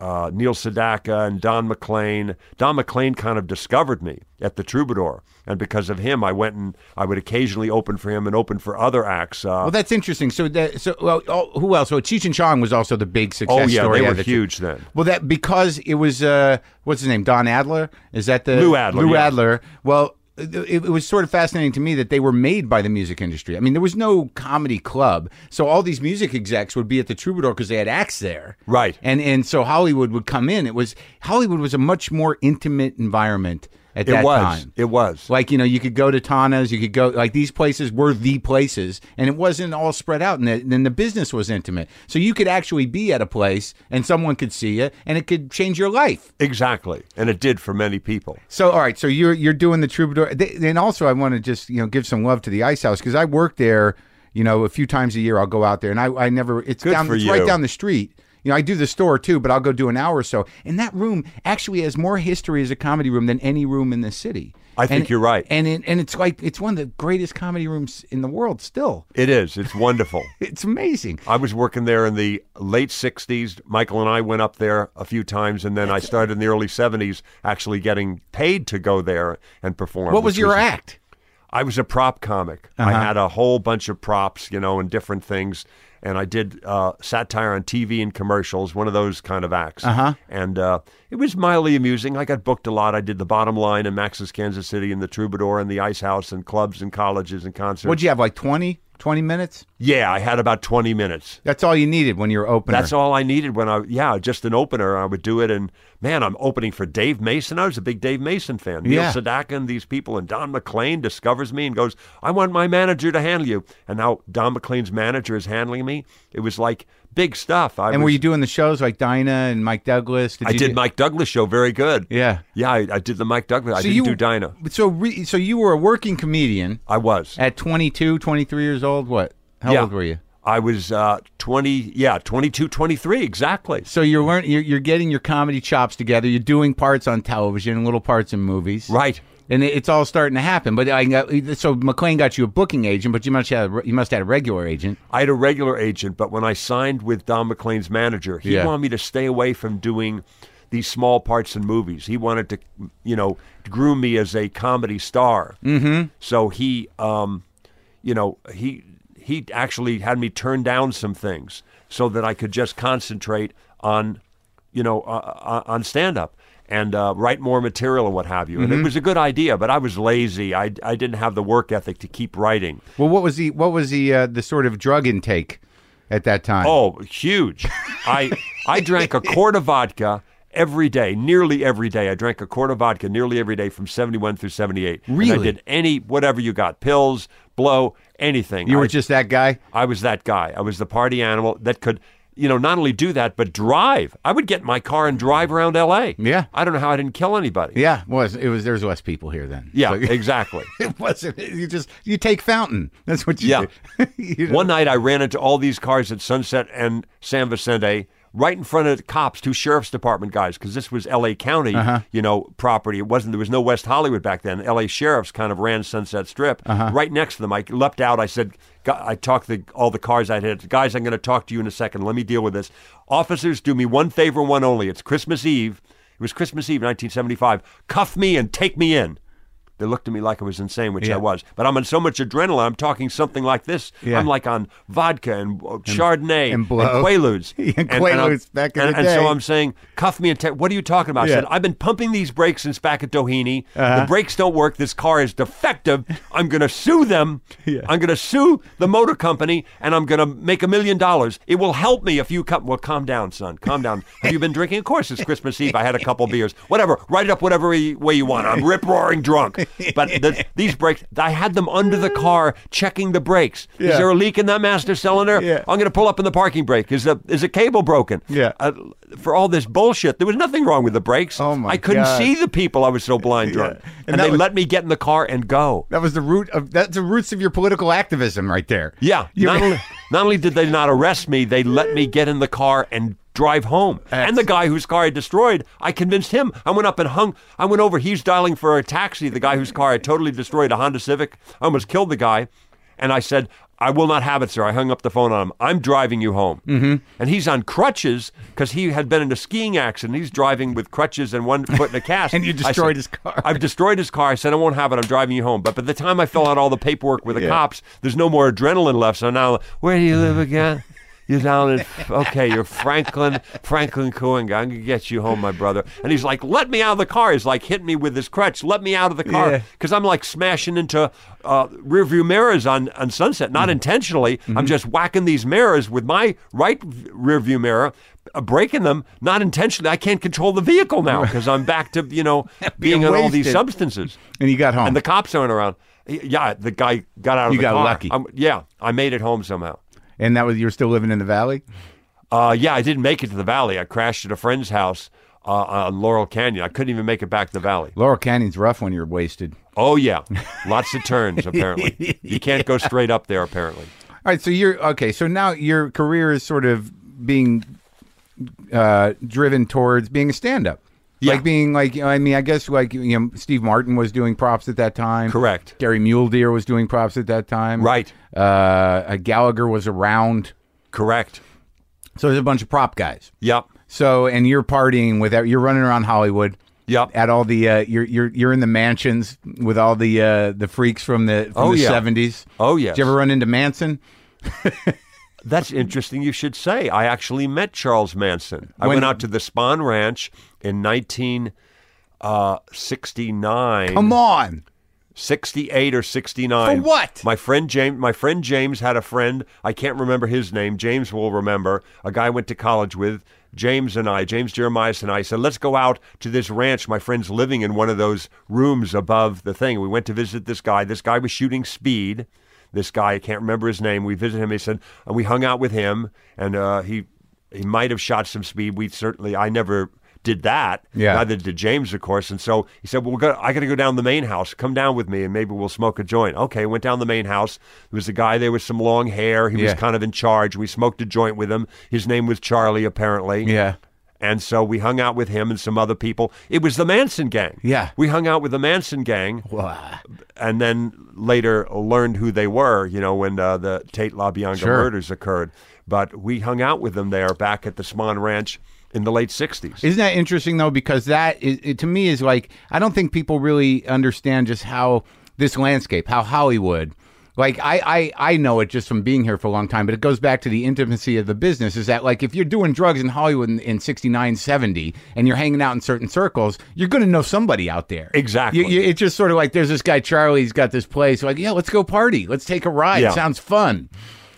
B: uh, Neil Sedaka and Don McLean. Don McLean kind of discovered me at the Troubadour, and because of him, I went and I would occasionally open for him and open for other acts. Uh,
A: well that's interesting so that so well oh, who else so Cheech and Chong was also the big success
B: oh yeah,
A: story
B: they were
A: the-
B: huge then.
A: Well, that because it was uh, what's his name? Don Adler. Is that the
B: Lou Adler,
A: Lou
B: yeah.
A: Adler. Well, it, it was sort of fascinating to me that they were made by the music industry. I mean, there was no comedy club, so all these music execs would be at the Troubadour because they had acts there,
B: Right.
A: And and so Hollywood would come in. It was Hollywood was a much more intimate environment at
B: It
A: that
B: was.
A: time.
B: It was.
A: Like you know, you could go to Tana's, you could go like these places were the places, and it wasn't all spread out. And then the business was intimate, so you could actually be at a place and someone could see you, and it could change your life.
B: Exactly, and it did for many people.
A: So all right, so you're you're doing the troubadour. Th- And also, I want to just you know give some love to the Ice House because I work there. You know, a few times a year I'll go out there, and I I never it's
B: Good
A: down it's
B: you.
A: right down the street. You know, I do the store too, but I'll go do an hour or so. And that room actually has more history as a comedy room than any room in the city.
B: I think
A: And-
B: you're right.
A: And it, and it's like it's one of the greatest comedy rooms in the world. Still,
B: It is. It's wonderful.
A: it's amazing.
B: I was working there in the late 60s. Michael and I went up there a few times, and then I started in the early 70s actually getting paid to go there and perform.
A: What was your act?
B: I was a prop comic. I
A: Uh-huh.
B: had a whole bunch of props, you know, and different things. And I did uh, satire on TV and commercials, one of those kind of acts.
A: Uh-huh.
B: And uh, it was mildly amusing. I got booked a lot. I did the bottom line in Max's Kansas City and the Troubadour and the Ice House and clubs and colleges and concerts.
A: What'd you have? Like twenty? Twenty minutes.
B: Yeah, I had about 20 minutes.
A: That's all you needed when you were opener.
B: That's all I needed when I, yeah, just an opener. I would do it. And man, I'm opening for Dave Mason. I was a big Dave Mason fan. Neil
A: Yeah.
B: Sedaka and these people. And Don McLean discovers me and goes, I want my manager to handle you. And now Don McLean's manager is handling me. It was like big stuff. I
A: And
B: was,
A: were you doing the shows like Dinah and Mike Douglas?
B: I
A: you
B: did
A: do-
B: Mike Douglas show very good.
A: Yeah.
B: Yeah, I, I did the Mike Douglas. I didn't
A: you
B: do Dinah.
A: So re, so you were a working comedian
B: I was.
A: at 22, 23 years old. What? How
B: Yeah.
A: old were you?
B: I was uh, 20, yeah, 22, 23, exactly.
A: So you're learning. You're, you're getting your comedy chops together. You're doing parts on television, little parts in movies.
B: Right.
A: And it's all starting to happen. But I got, so McLean got you a booking agent, but you must have you must have had a regular agent.
B: I had a regular agent, but when I signed with Don McLean's manager, he
A: Yeah.
B: wanted me to stay away from doing these small parts in movies. He wanted to, you know, groom me as a comedy star. Mm-hmm. So he, um, you know, he he actually had me turn down some things so that I could just concentrate on, you know, uh, uh, on stand up. And uh, write more material and what have you. And it was a good idea, but I was lazy. I, I didn't have the work ethic to keep writing.
A: Well, what was the what was the uh, the sort of drug intake at that time?
B: Oh, huge! I I drank a quart of vodka every day, nearly every day. I drank a quart of vodka nearly every day from seventy one through seventy eight. And I did any whatever you got, pills, blow, anything.
A: you
B: I,
A: were just that guy.
B: I was that guy. I was the party animal that could. You know, not only do that, but drive. I would get in my car and drive around L.A.
A: Yeah.
B: I don't know how I didn't kill anybody.
A: Yeah, it was it was there's less people here then.
B: Yeah,
A: So-
B: exactly.
A: it wasn't. You just you take Fountain. That's what you
B: Yeah.
A: do. You know?
B: One night I ran into all these cars at Sunset and San Vicente right in front of the cops, two sheriff's department guys, because this was L.A. County,
A: Uh-huh.
B: you know, property. It wasn't. There was no West Hollywood back then. L.A. sheriffs kind of ran Sunset Strip.
A: Uh-huh.
B: Right next to them, I leapt out. I said, I talked to all the cars I had. Guys, I'm going to talk to you in a second. Let me deal with this. Officers, do me one favor, one only. It's Christmas Eve. It was Christmas Eve, 1975. Cuff me and take me in. They looked at me like I was insane, which
A: Yeah.
B: I was. But I'm on so much adrenaline. I'm talking something like this.
A: Yeah.
B: I'm like on vodka and, uh, Chardonnay
A: and blow.
B: Quaaludes.
A: And Quaaludes back in
B: and,
A: the
B: and so. I'm saying, cuff me and take. What are you talking about? I said, I've been pumping these brakes since back at Doheny.
A: Uh-huh.
B: The brakes don't work. This car is defective. I'm going to sue them.
A: Yeah.
B: I'm going to sue the motor company, and I'm going to make a million dollars. It will help me if you come. Well, calm down, son. Calm down. Have you been drinking? Of course, it's Christmas Eve. I had a couple beers. Whatever. Write it up whatever way you want. I'm rip roaring drunk. But the, these brakes, I had them under the car checking the brakes.
A: Yeah.
B: Is there a leak in that master cylinder?
A: Yeah.
B: I'm going to pull up in the parking brake. Is the is a cable broken?
A: Yeah.
B: Uh, for all this bullshit, there was nothing wrong with the brakes.
A: Oh, my
B: I couldn't
A: God.
B: see the people. I was so blind drunk,
A: And
B: and, they
A: was-
B: let me get in the car and go.
A: That was the root of that's the roots of your political activism right there.
B: Yeah.
A: You-
B: Not not only did they not arrest me, they let me get in the car and drive home. and the guy whose car I destroyed, I convinced him. I went up and hung. I went over. He's dialing for a taxi. The guy whose car I totally destroyed, a Honda Civic. I almost killed the guy. And I said, I will not have it, sir. I hung up the phone on him. I'm driving you home. Mm-hmm. And he's on crutches because he had been in a skiing accident. He's driving with crutches and one foot in a cast.
A: And you
B: I said,
A: destroyed his car.
B: I've destroyed his car. I said, I won't have it. I'm driving you home. But by the time I fill out all the paperwork with the
A: Yeah.
B: cops, there's no more adrenaline left. So now, where do you live again? You're down in, okay, you're Franklin, Franklin Cohen. I'm going to get you home, my brother. And he's like, let me out of the car. He's like hitting me with his crutch. Let me out of the car. Because I'm like smashing into uh, rearview mirrors on, on Sunset,
A: Mm-hmm.
B: not intentionally. I'm just whacking these mirrors with my right rearview mirror. Uh, breaking them, not intentionally. I can't control the vehicle now because I'm back to you know being on all these substances.
A: And you got home.
B: And the cops aren't around. Yeah, the guy got out of
A: You
B: the car.
A: You got lucky.
B: I'm- yeah, I made it home somehow.
A: And that was you were still living in the valley?
B: Uh, yeah, I didn't make it to the valley. I crashed at a friend's house uh, on Laurel Canyon. I couldn't even make it back to the valley.
A: Laurel Canyon's rough when you're wasted.
B: Oh yeah, lots of turns. Apparently, you can't go straight up there. Apparently,
A: All right, so you're okay. So now your career is sort of being uh, driven towards being a stand-up,
B: Yeah.
A: like being like I mean, I guess like you know, Steve Martin was doing props at that time.
B: Correct.
A: Gary Mule Deer was doing props at that time.
B: Right.
A: Uh, uh, Gallagher was around.
B: correct.
A: So there's a bunch of prop guys.
B: Yep,
A: So and you're partying with that, you're running around Hollywood.
B: yep.
A: At all the uh, you're you're you're in the mansions with all the uh, the freaks from the from
B: Oh,
A: the
B: yeah.
A: seventies.
B: Oh yeah.
A: Did you ever run into Manson?
B: That's interesting. You should say. I actually met Charles Manson. I
A: When-
B: went out to the Spahn Ranch in 1969.
A: Come on.
B: 68 or 69.
A: For what?
B: My friend James my friend James had a friend, I can't remember his name. James will remember. A guy I went to college with. James and I, James Jeremias and I said, let's go out to this ranch. My friend's living in one of those rooms above the thing. We went to visit this guy. This guy was shooting speed. This guy, I can't remember his name. We visited him. He said, and we hung out with him, and uh, he he might have shot some speed. We certainly, I never did that.
A: Yeah.
B: Neither did James, of course. And so he said, "Well, we're gonna, I got to go down the main house. Come down with me, and maybe we'll smoke a joint." Okay, went down the main house. There was a guy there with some long hair. He
A: Yeah.
B: was kind of in charge. We smoked a joint with him. His name was Charlie, apparently.
A: Yeah.
B: And so we hung out with him and some other people. It was the Manson gang.
A: Yeah.
B: We hung out with the Manson gang
A: Wow.
B: and then later learned who they were, you know, when uh, the Tate LaBianca
A: Sure.
B: murders occurred. But we hung out with them there back at the Spahn Ranch in the late 60s.
A: Isn't that interesting though? Because that is, it, to me is like I don't think people really understand just how this landscape, how Hollywood. Like I, I, I know it just from being here for a long time, but it goes back to the intimacy of the business. Is that like if you're doing drugs in Hollywood in, in 69, 70, and you're hanging out in certain circles, you're going to know somebody out there.
B: Exactly.
A: You, you, it's just sort of like there's this guy Charlie. He's got this place. Like yeah, let's go party. Let's take a ride.
B: Yeah.
A: Sounds fun.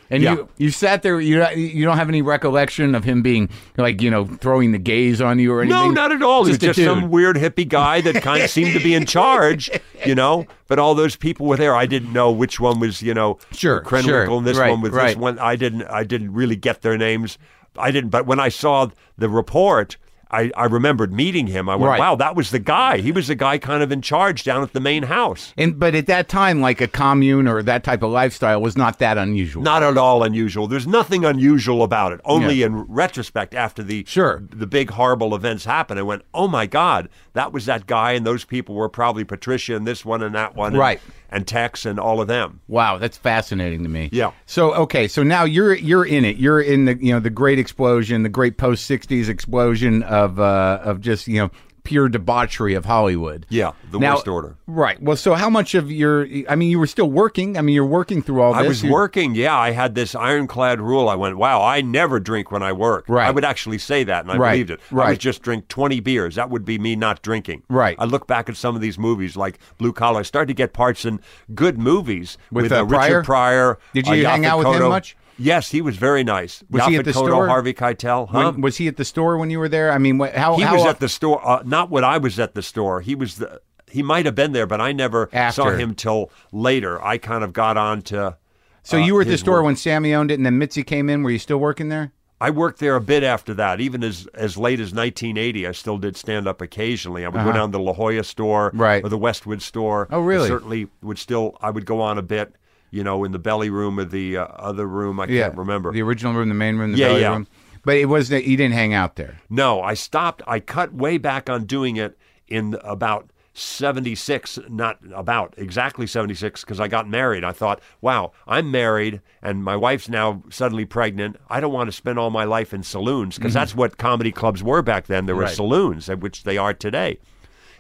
A: And
B: Yeah.
A: you you sat there. You you don't have any recollection of him being like you know throwing the gaze on you or anything.
B: No, not at all. He was
A: Just
B: just some weird hippie guy that kind of seemed to be in charge, you know. But all those people were there. I didn't know which one was, you know,
A: Sure,
B: Krenwinkel
A: sure.
B: and this
A: Right,
B: one was this one. I didn't. I didn't really get their names. I didn't. But when I saw the report. I, I remembered meeting him. I went,
A: Right.
B: wow, that was the guy. He was the guy kind of in charge down at the main house.
A: And but at that time, like a commune or that type of lifestyle was not that unusual.
B: Not at all unusual. There's nothing unusual about it. Only
A: Yeah.
B: in retrospect, after the
A: Sure.
B: the big horrible events happened, I went, "Oh my God, that was that guy." And those people were probably Patricia and this one and that one,
A: Right.
B: And Tex and all of them.
A: Wow, that's fascinating to me.
B: Yeah.
A: So okay, so now you're you're in it. You're in the you know the great explosion, the great post '60s explosion of uh, of just you know pure debauchery of Hollywood.
B: Yeah, the
A: Now-
B: worst order.
A: Right. Well, so how much of your? I mean, you were still working. I mean, you're working through all this.
B: I was
A: You-
B: working. Yeah, I had this ironclad rule. I went, wow, I never drink when I work.
A: Right.
B: I would actually say that, and I
A: Right,
B: believed it.
A: Right.
B: I would just drink 20 beers. That would be me not drinking.
A: Right.
B: I look back at some of these movies, like Blue Collar. I started to get parts in good movies
A: With,
B: uh,
A: uh,
B: Richard Pryor.
A: Did
B: uh,
A: you hang
B: Yaphet
A: out with him much?
B: Yes, he was very nice.
A: Was he at the store?
B: Harvey Keitel. Huh?
A: When, was he at the store when you were there? I mean, what, how
B: he
A: how
B: was at the store. Uh, not when I was at the store. He was the. He might have been there, but I never saw him till later. I kind of got on to.
A: So
B: uh,
A: you were at the store
B: work.
A: when Sammy owned it, and then Mitzi came in. Were you still working there?
B: I worked there a bit after that. Even as as late as 1980, I still did stand up occasionally. I would go down to the La Jolla store
A: Uh-huh. Right.
B: or the Westwood store.
A: Oh, really?
B: I certainly would still. I would go on a bit. You know, in the belly room or the uh, other room. I can't remember.
A: the original room, the main room, the
B: Yeah,
A: belly
B: yeah.
A: room. But it was that you didn't hang out there.
B: No, I stopped. I cut way back on doing it in about 76, not about exactly 76, because I got married. I thought, wow, I'm married and my wife's now suddenly pregnant. I don't want to spend all my life in saloons because that's what comedy clubs were back then. There were
A: Right.
B: saloons, uh, which they are today.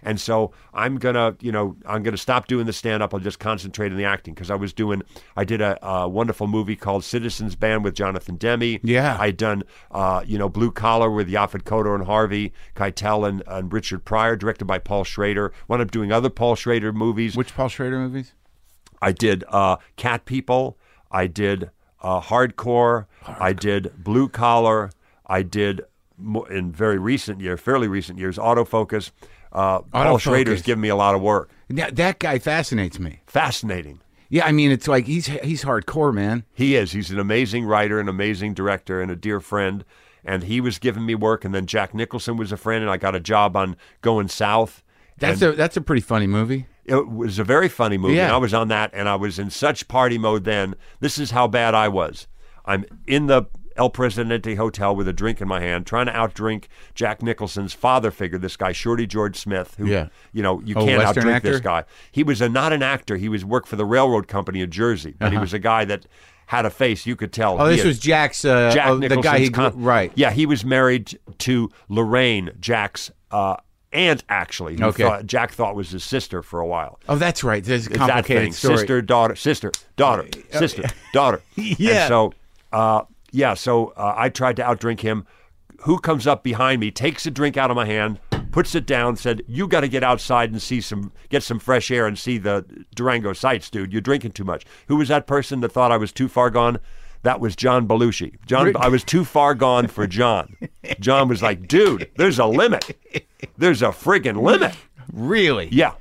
B: And so I'm gonna, you know, I'm gonna stop doing the stand up. I'll just concentrate on the acting because I was doing, I did a, a wonderful movie called Citizens Band with Jonathan Demme.
A: Yeah.
B: I'd done, uh, you know, Blue Collar with Yaphet Kotto and Harvey Keitel and, and Richard Pryor, directed by Paul Schrader. Wound up doing other Paul Schrader movies.
A: Which Paul Schrader movies?
B: I did uh, Cat People. I did uh, Hardcore. I did Blue Collar. I did in very recent year, fairly recent years, Autofocus. Uh, Paul. Schrader's given me a lot of work.
A: That, that guy fascinates me.
B: Fascinating.
A: Yeah, I mean, it's like he's he's hardcore, man.
B: He is. He's an amazing writer, an amazing director, and a dear friend. And he was giving me work. And then Jack Nicholson was a friend, and I got a job on Going South.
A: That's a that's a pretty funny movie.
B: It was a very funny movie.
A: Yeah.
B: And I was on that, and I was in such party mode then. This is how bad I was. I'm in the El Presidente Hotel with a drink in my hand, trying to outdrink Jack Nicholson's father figure, this guy Shorty George Smith, who
A: Yeah.
B: you know you
A: Oh,
B: can't
A: Western
B: outdrink
A: actor?
B: this guy. He was a, not an actor. He was worked for the railroad company of Jersey, but he was a guy that had a face you could tell.
A: Uh-huh. Oh, this
B: had-
A: was Jack's uh,
B: Jack
A: oh, the guy he
B: con-
A: right.
B: Yeah, he was married to Lorraine, Jack's uh, aunt, actually. who
A: Okay.
B: thought- Jack thought was his sister for a while.
A: Oh, that's right. There's a
B: It's that thing.
A: story.
B: Sister, daughter, sister, daughter, sister, daughter.
A: Yeah.
B: And so, uh, yeah. So uh, I tried to outdrink him. Who comes up behind me, takes a drink out of my hand, puts it down, said, "You got to get outside and see some, get some fresh air and see the Durango sights, dude. You're drinking too much." Who was that person that thought I was too far gone? That was John Belushi. John, I was too far gone for John. John was like, "Dude, there's a limit. There's a friggin' limit."
A: Really?
B: Yeah.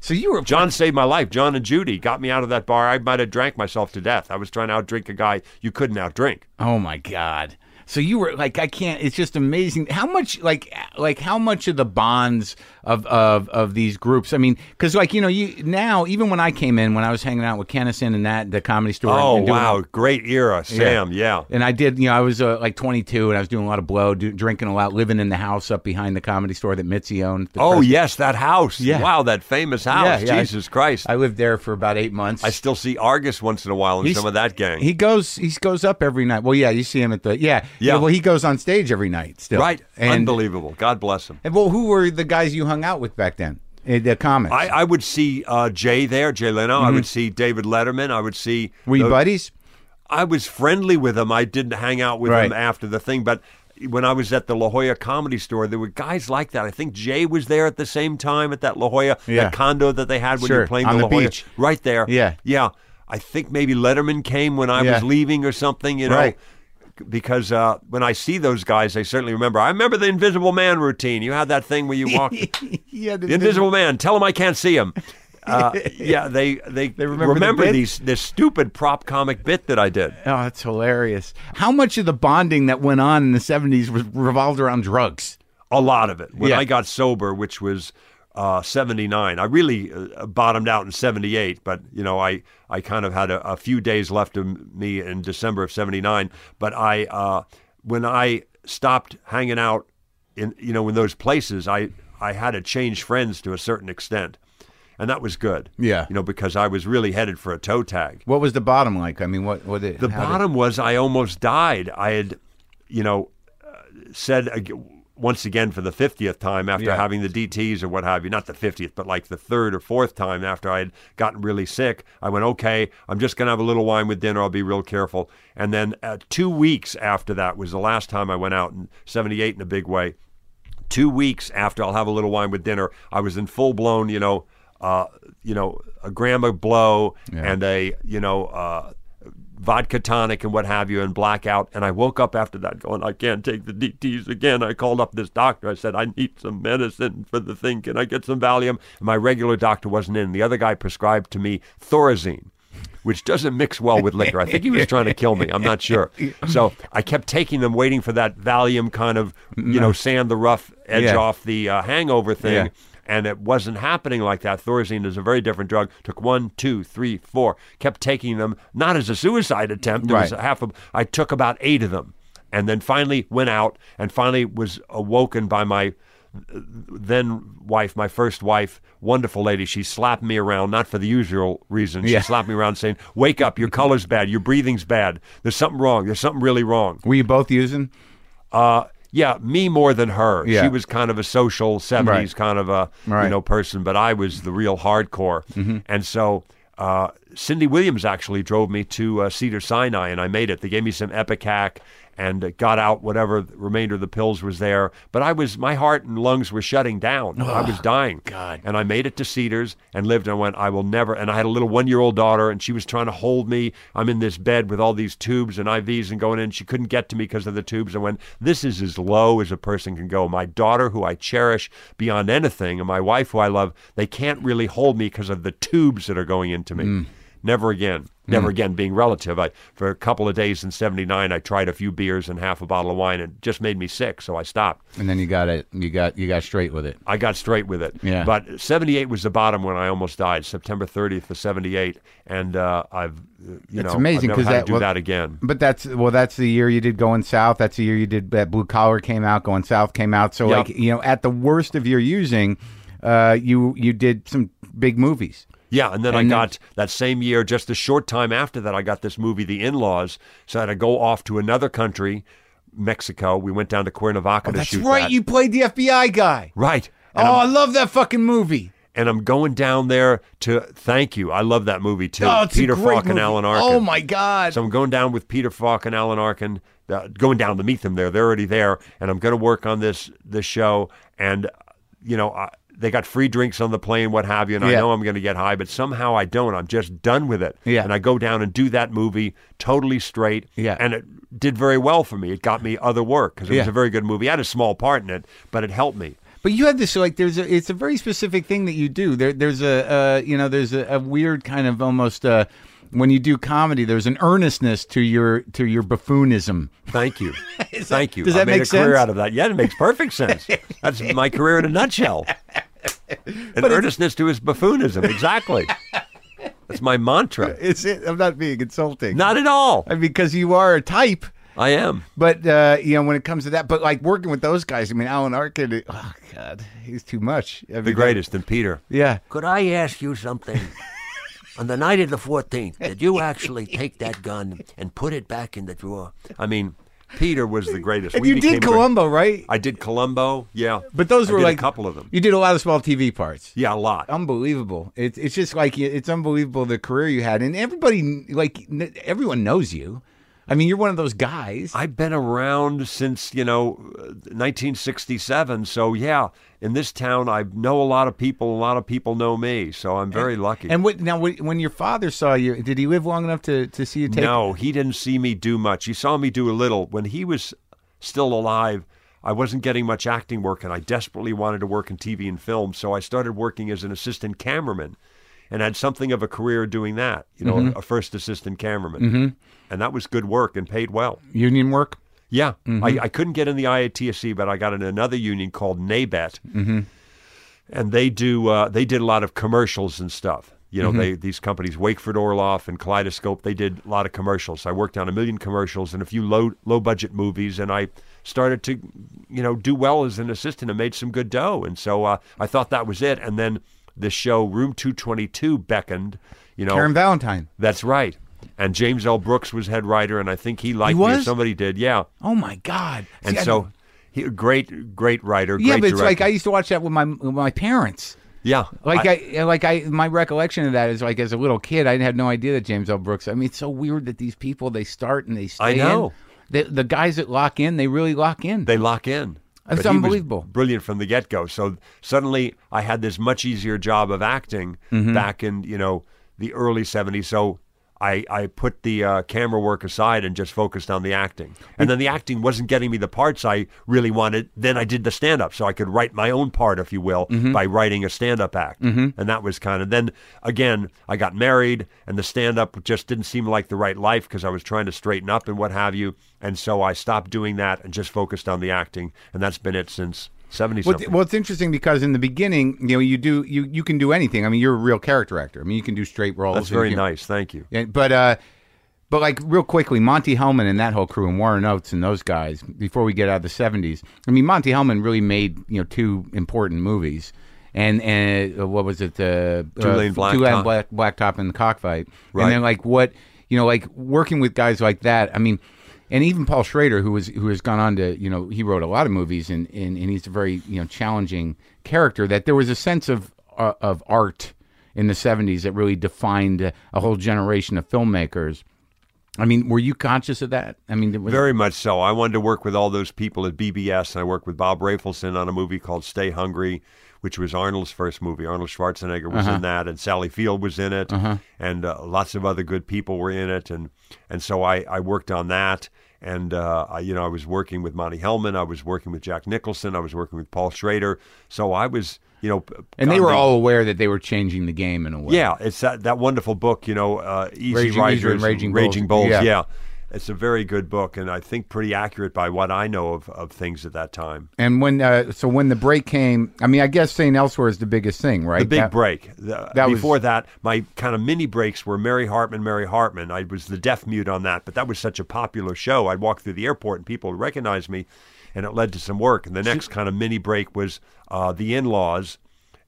A: So you were
B: John saved my life. John and Judy got me out of that bar. I might have drank myself to death. I was trying to outdrink a guy you couldn't outdrink.
A: Oh my god. So you were like, I can't. It's just amazing how much, like, like how much of the bonds of of of these groups. I mean, because like you know, you now even when I came in, when I was hanging out with Kinison and that the comedy store.
B: Oh
A: and doing-
B: wow, great era, Sam. Yeah.
A: And I did, you know, I was uh, like 22 and I was doing a lot of blow, do, drinking a lot, living in the house up behind the comedy store that Mitzi owned.
B: Oh
A: pres-
B: yes, that house.
A: Yeah.
B: Wow, that famous house.
A: Yeah, yeah.
B: Jesus Christ.
A: I lived there for about eight months.
B: I still see Argus once in a while in
A: He's-
B: some of that gang.
A: He goes, he goes up every night. Well, yeah, you see him at the, yeah,
B: Yeah.
A: Well, he goes on stage every night still.
B: right.
A: And,
B: Unbelievable. God bless him.
A: And well, who were the guys you hung out with back then? Uh, The comics.
B: I, I would see uh, Jay there, Jay Leno. I would see David Letterman. I would see.
A: Mm-hmm. were you
B: the-
A: buddies?
B: I was friendly with him. I didn't hang out with
A: Right.
B: him after the thing, but when I was at the La Jolla Comedy Store, there were guys like that. I think Jay was there at the same time at that La Jolla,
A: Yeah.
B: that condo that they had when you
A: Sure,
B: were playing
A: on
B: the
A: the
B: La Jolla,
A: beach.
B: right there.
A: Yeah.
B: yeah. I think maybe Letterman came when I
A: Yeah.
B: was leaving or something. You know.
A: Right.
B: Because uh, when I see those guys, I certainly remember. I remember the Invisible Man routine. You had that thing where you walk.
A: yeah,
B: The Invisible Man. Tell him I can't see him. Uh, yeah, they they,
A: remember the
B: these this stupid prop comic bit that I did.
A: Oh, that's hilarious. How much of the bonding that went on in the 70s was revolved around drugs?
B: A lot of it. When
A: Yeah.
B: I got sober, which was uh, seventy nine, I really uh, bottomed out in seventy eight. But you know, I I kind of had a, a few days left of me in December of seventy nine. But I uh, when I stopped hanging out in you know in those places, I I had to change friends to a certain extent. And that was good.
A: Yeah.
B: You know, because I was really headed for a toe tag.
A: What was the bottom like? I mean, what what did
B: The
A: how did-
B: bottom was I almost died. I had, you know, uh, said ag- once again for the 50th time after
A: Yeah.
B: having the DTs or what have you, not the 50th, but like the third or fourth time after I had gotten really sick, I went, okay, I'm just going to have a little wine with dinner. I'll be real careful. And then uh, two weeks after that was the last time I went out in 78 in a big way. Two weeks after I'll have a little wine with dinner, I was in full blown, you know, uh, you know, a gram of blow and a, you know, uh, vodka tonic and what have you and blackout. And I woke up after that going, I can't take the DTs again. I called up this doctor. I said, I need some medicine for the thing. Can I get some Valium? And my regular doctor wasn't in. The other guy prescribed to me Thorazine. Which doesn't mix well with liquor. I think he was trying to kill me. I'm not sure. So I kept taking them, waiting for that Valium kind of, you know, sand the rough edge
A: Yeah.
B: off the uh, hangover thing
A: Yeah.
B: And it wasn't happening like that. Thorazine is a very different drug. Took one, two, three, four. Kept taking them, not as a suicide attempt. Was
A: Right.
B: half of. I took about eight of them, and then finally went out, and finally was awoken by my then wife, my first wife, wonderful lady. She slapped me around, not for the usual reason. She
A: Yeah.
B: slapped me around saying, "Wake up! Your color's bad. Your breathing's bad. There's something wrong. There's something really wrong."
A: Were you both using?
B: Uh, yeah, me more than her.
A: Yeah.
B: She was kind of a social '70s
A: Right.
B: kind of a
A: Right.
B: you know person, but I was the real hardcore. And so uh, Cindy Williams actually drove me to uh, Cedar Sinai, and I made it. They gave me some ipecac and got out whatever the remainder of the pills was there. But I was my heart and lungs were shutting down. I was dying.
A: God.
B: And I made it to Cedars and lived and I went, I will never. And I had a little one year old daughter, and she was trying to hold me. I'm in this bed with all these tubes and IVs and going in. She couldn't get to me because of the tubes. And went, This is as low as a person can go. My daughter, who I cherish beyond anything, and my wife, who I love, they can't really hold me because of the tubes that are going into me. Mm. Never again. Never again being relative. I for a couple of days in '79, I tried a few beers and half a bottle of wine, and it just made me sick. So I stopped.
A: And then you got it. You got you got straight with it.
B: I got straight with it.
A: Yeah.
B: But 78 was the bottom when I almost died, September 30th of 78. And uh, I've, uh, you
A: It's
B: know,
A: amazing
B: I've never
A: 'cause
B: had
A: that-
B: do
A: well-
B: that again.
A: But that's well, that's the year you did going south. That's the year you did that blue collar came out. Going south came out. So
B: Yep.
A: like you know, at the worst of your using, uh, you you did some big movies.
B: Yeah, and then
A: And
B: I got that same year, just a short time after that, I got this movie, The In Laws. So I had to go off to another country, Mexico. We went down to Cuernavaca to
A: That's
B: shoot
A: right.
B: that.
A: You played the FBI guy.
B: right.
A: Oh,
B: And,
A: I
B: I'm,
A: love that fucking movie.
B: and I'm going down there to thank you. I love that movie too.
A: Oh, it's
B: Peter
A: a great
B: Falk and. Alan Arkin.
A: Oh my god.
B: So I'm going down with Peter Falk and Alan Arkin, uh, going down to meet them there. They're already there, and I'm going to work on this this show. And you know, I, they got free drinks on the plane, what have you, and I
A: Yeah.
B: know I'm going to get high, but somehow I don't. I'm just done with it.
A: Yeah.
B: And I go down and do that movie totally straight.
A: Yeah.
B: And it did very well for me. It got me other work because it was
A: Yeah.
B: a very good movie. I had a small part in it, but it helped me.
A: But you have this like there's a it's a very specific thing that you do. There there's a uh, you know there's a, a weird kind of almost uh, when you do comedy there's an earnestness to your to your buffoonism.
B: Thank you. Thank you.
A: does
B: I
A: that
B: made
A: make
B: a career
A: sense?
B: out of that. Yeah, it makes perfect sense. That's my career in a nutshell. An earnestness to his buffoonism. Exactly. That's my mantra.
A: It's it. I'm not being insulting.
B: Not at all.
A: I mean, because you are a type.
B: I am.
A: But uh, you know when it comes to that, but like working with those guys, I mean Alan Arkin, oh god, he's too much. I mean,
B: The greatest. And Peter.
A: Yeah.
C: Could I ask you something? On the night of the 14th, did you actually take that gun and put it back in the drawer?
B: I mean, Peter was the greatest.
A: And
B: We
A: you did Columbo, right?
B: I did Columbo. Yeah.
A: But those
B: I
A: were
B: did
A: like
B: a couple of them.
A: You did a lot of small TV parts.
B: Yeah, a lot.
A: Unbelievable. It's it's just like it's unbelievable the career you had, and everybody like everyone knows you. I mean, you're one of those guys.
B: I've been around since, you know, uh, 1967. So, yeah, in this town, I know a lot of people. A lot of people know me. So I'm very lucky.
A: And what, now, when when your father saw you, did he live long enough to, to see you take?
B: No, he didn't see me do much. He saw me do a little. When he was still alive, I wasn't getting much acting work, and I desperately wanted to work in TV and film. So I started working as an assistant cameraman and had something of a career doing that, you know,
A: Mm-hmm.
B: a first assistant cameraman. Mm-hmm. And that was good work and paid well.
A: Union work.
B: Yeah.
A: Mm-hmm.
B: I, I couldn't get in the IATSE, but I got in another union called NABET. Mm-hmm. And they do uh, they did a lot of commercials and stuff. You know, they these companies, Wakeford Orloff and Kaleidoscope, they did a lot of commercials. I worked on a million commercials and a few low low budget movies, and I started to, you know, do well as an assistant and made some good dough. And so uh, I thought that was it. And then the show Room Two Twenty Two beckoned. You know,
A: Karen Valentine.
B: that's right. And James L. Brooks was head writer, and I think he liked
A: He
B: me.
A: Was?
B: somebody did, yeah.
A: Oh my God.
B: And
A: See, I-
B: so, he, great, great writer.
A: yeah,
B: great
A: but it's like
B: director.
A: I used to watch that with my with my parents.
B: yeah,
A: Like I, like I, my recollection of that is like as a little kid, I had no idea that James L. Brooks. I mean, it's so weird that these people they start and they stay.
B: I know.
A: In. The, the guys that lock in, they really lock in.
B: they lock in.
A: That's
B: But he was
A: unbelievable.
B: brilliant from the get go. So suddenly, I had this much easier job of acting
A: Mm-hmm.
B: back in you know the early '70s. So. I, I put the uh, camera work aside and just focused on the acting. And then the acting wasn't getting me the parts I really wanted. Then I did the stand up so I could write my own part, if you will,
A: Mm-hmm.
B: by writing a stand up act. And that was kind of then again, I got married and the stand up just didn't seem like the right life because I was trying to straighten up and what have you. And so I stopped doing that and just focused on the acting. And that's been it since 70
A: Well, well, it's interesting because in the beginning, you know, you do you you can do anything. I mean, you're a real character actor. I mean, you can do straight roles.
B: that's very nice. Thank you.
A: Yeah, but uh, but like real quickly, Monte Hellman and that whole crew and Warren Oates and those guys. Before we get out of the '70s, I mean, Monte Hellman really made you know two important movies. And and uh, what was it? Uh, uh,
B: Blacktop.
A: Two-Lane Black, Blacktop and the Cockfight.
B: Right.
A: And then like what you know, like working with guys like that. I mean, and even Paul Schrader, who was who has gone on to you know he wrote a lot of movies and and, and he's a very you know challenging character. That there was a sense of uh, of art in the 70s that really defined uh, a whole generation of filmmakers. I mean, were you conscious of that? I mean,
B: Very much so. I wanted to work with all those people at BBS, and I worked with Bob Rafelson on a movie called Stay Hungry, which was Arnold's first movie. Arnold Schwarzenegger was in that, and Sally Field was in it, and uh, lots of other good people were in it, and and so I, I worked on that. And uh, I, you know, I was working with Monte Hellman, I was working with Jack Nicholson, I was working with Paul Schrader. So I was, you know,
A: and they were
B: the-
A: all aware that they were changing the game in a way.
B: yeah, it's that, that wonderful book, you know, uh, Easy
A: Raging-
B: Riders,
A: Easy and Raging Bulls.
B: Bulls.
A: Yeah.
B: Yeah. It's a very good book, and I think pretty accurate by what I know of, of things at that time.
A: And when uh, so when the break came, I mean, I guess St. Elsewhere is the biggest thing, right?
B: The big
A: That-
B: break. The-
A: that was-
B: before that, my kind of mini breaks were Mary Hartman, Mary Hartman. I was the deaf mute on that, but that was such a popular show. I'd walk through the airport and people would recognize me, and it led to some work. And the next kind of mini break was uh, The In Laws,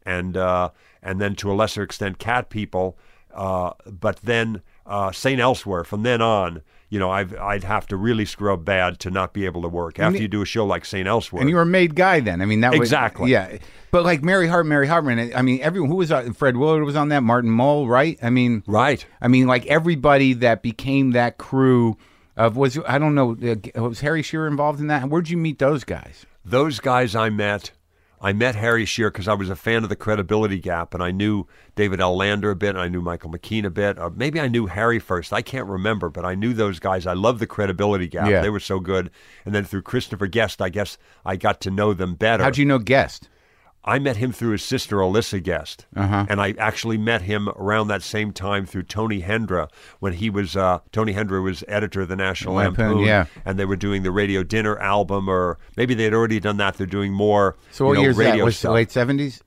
B: and uh, and then to a lesser extent, Cat People. Uh, but then uh, St. Elsewhere. From then on, you know, I've, I'd have to really screw up bad to not be able to work after you do a show like St. Elsewhere.
A: And you were a made guy then. I mean, that was
B: Exactly.
A: yeah. But like Mary Hart, Mary Hartman. I mean, everyone who was on, Fred Willard was on that. Martin Mull, right? I mean,
B: right.
A: I mean, like everybody that became that crew of was I don't know uh, was Harry Shearer involved in that? Where'd you meet those guys?
B: those guys I met I met Harry Shearer because I was a fan of the Credibility Gap, and I knew David L. Lander a bit, and I knew Michael McKean a bit. Or maybe I knew Harry first. I can't remember, but I knew those guys. I love the Credibility Gap.
A: Yeah.
B: They were so good. And then through Christopher Guest, I guess I got to know them better.
A: How'd you know Guest?
B: I met him through his sister Elissa Guest,
A: Uh-huh.
B: and I actually met him around that same time through Tony Hendra when he was uh, Tony Hendra was editor of the National
A: Lampoon,
B: Lampoon,
A: yeah.
B: and they were doing the Radio Dinner album, or maybe they had already done that. They're doing more.
A: So what
B: you know,
A: year's that?
B: radio
A: Was it
B: stuff.
A: late seventies?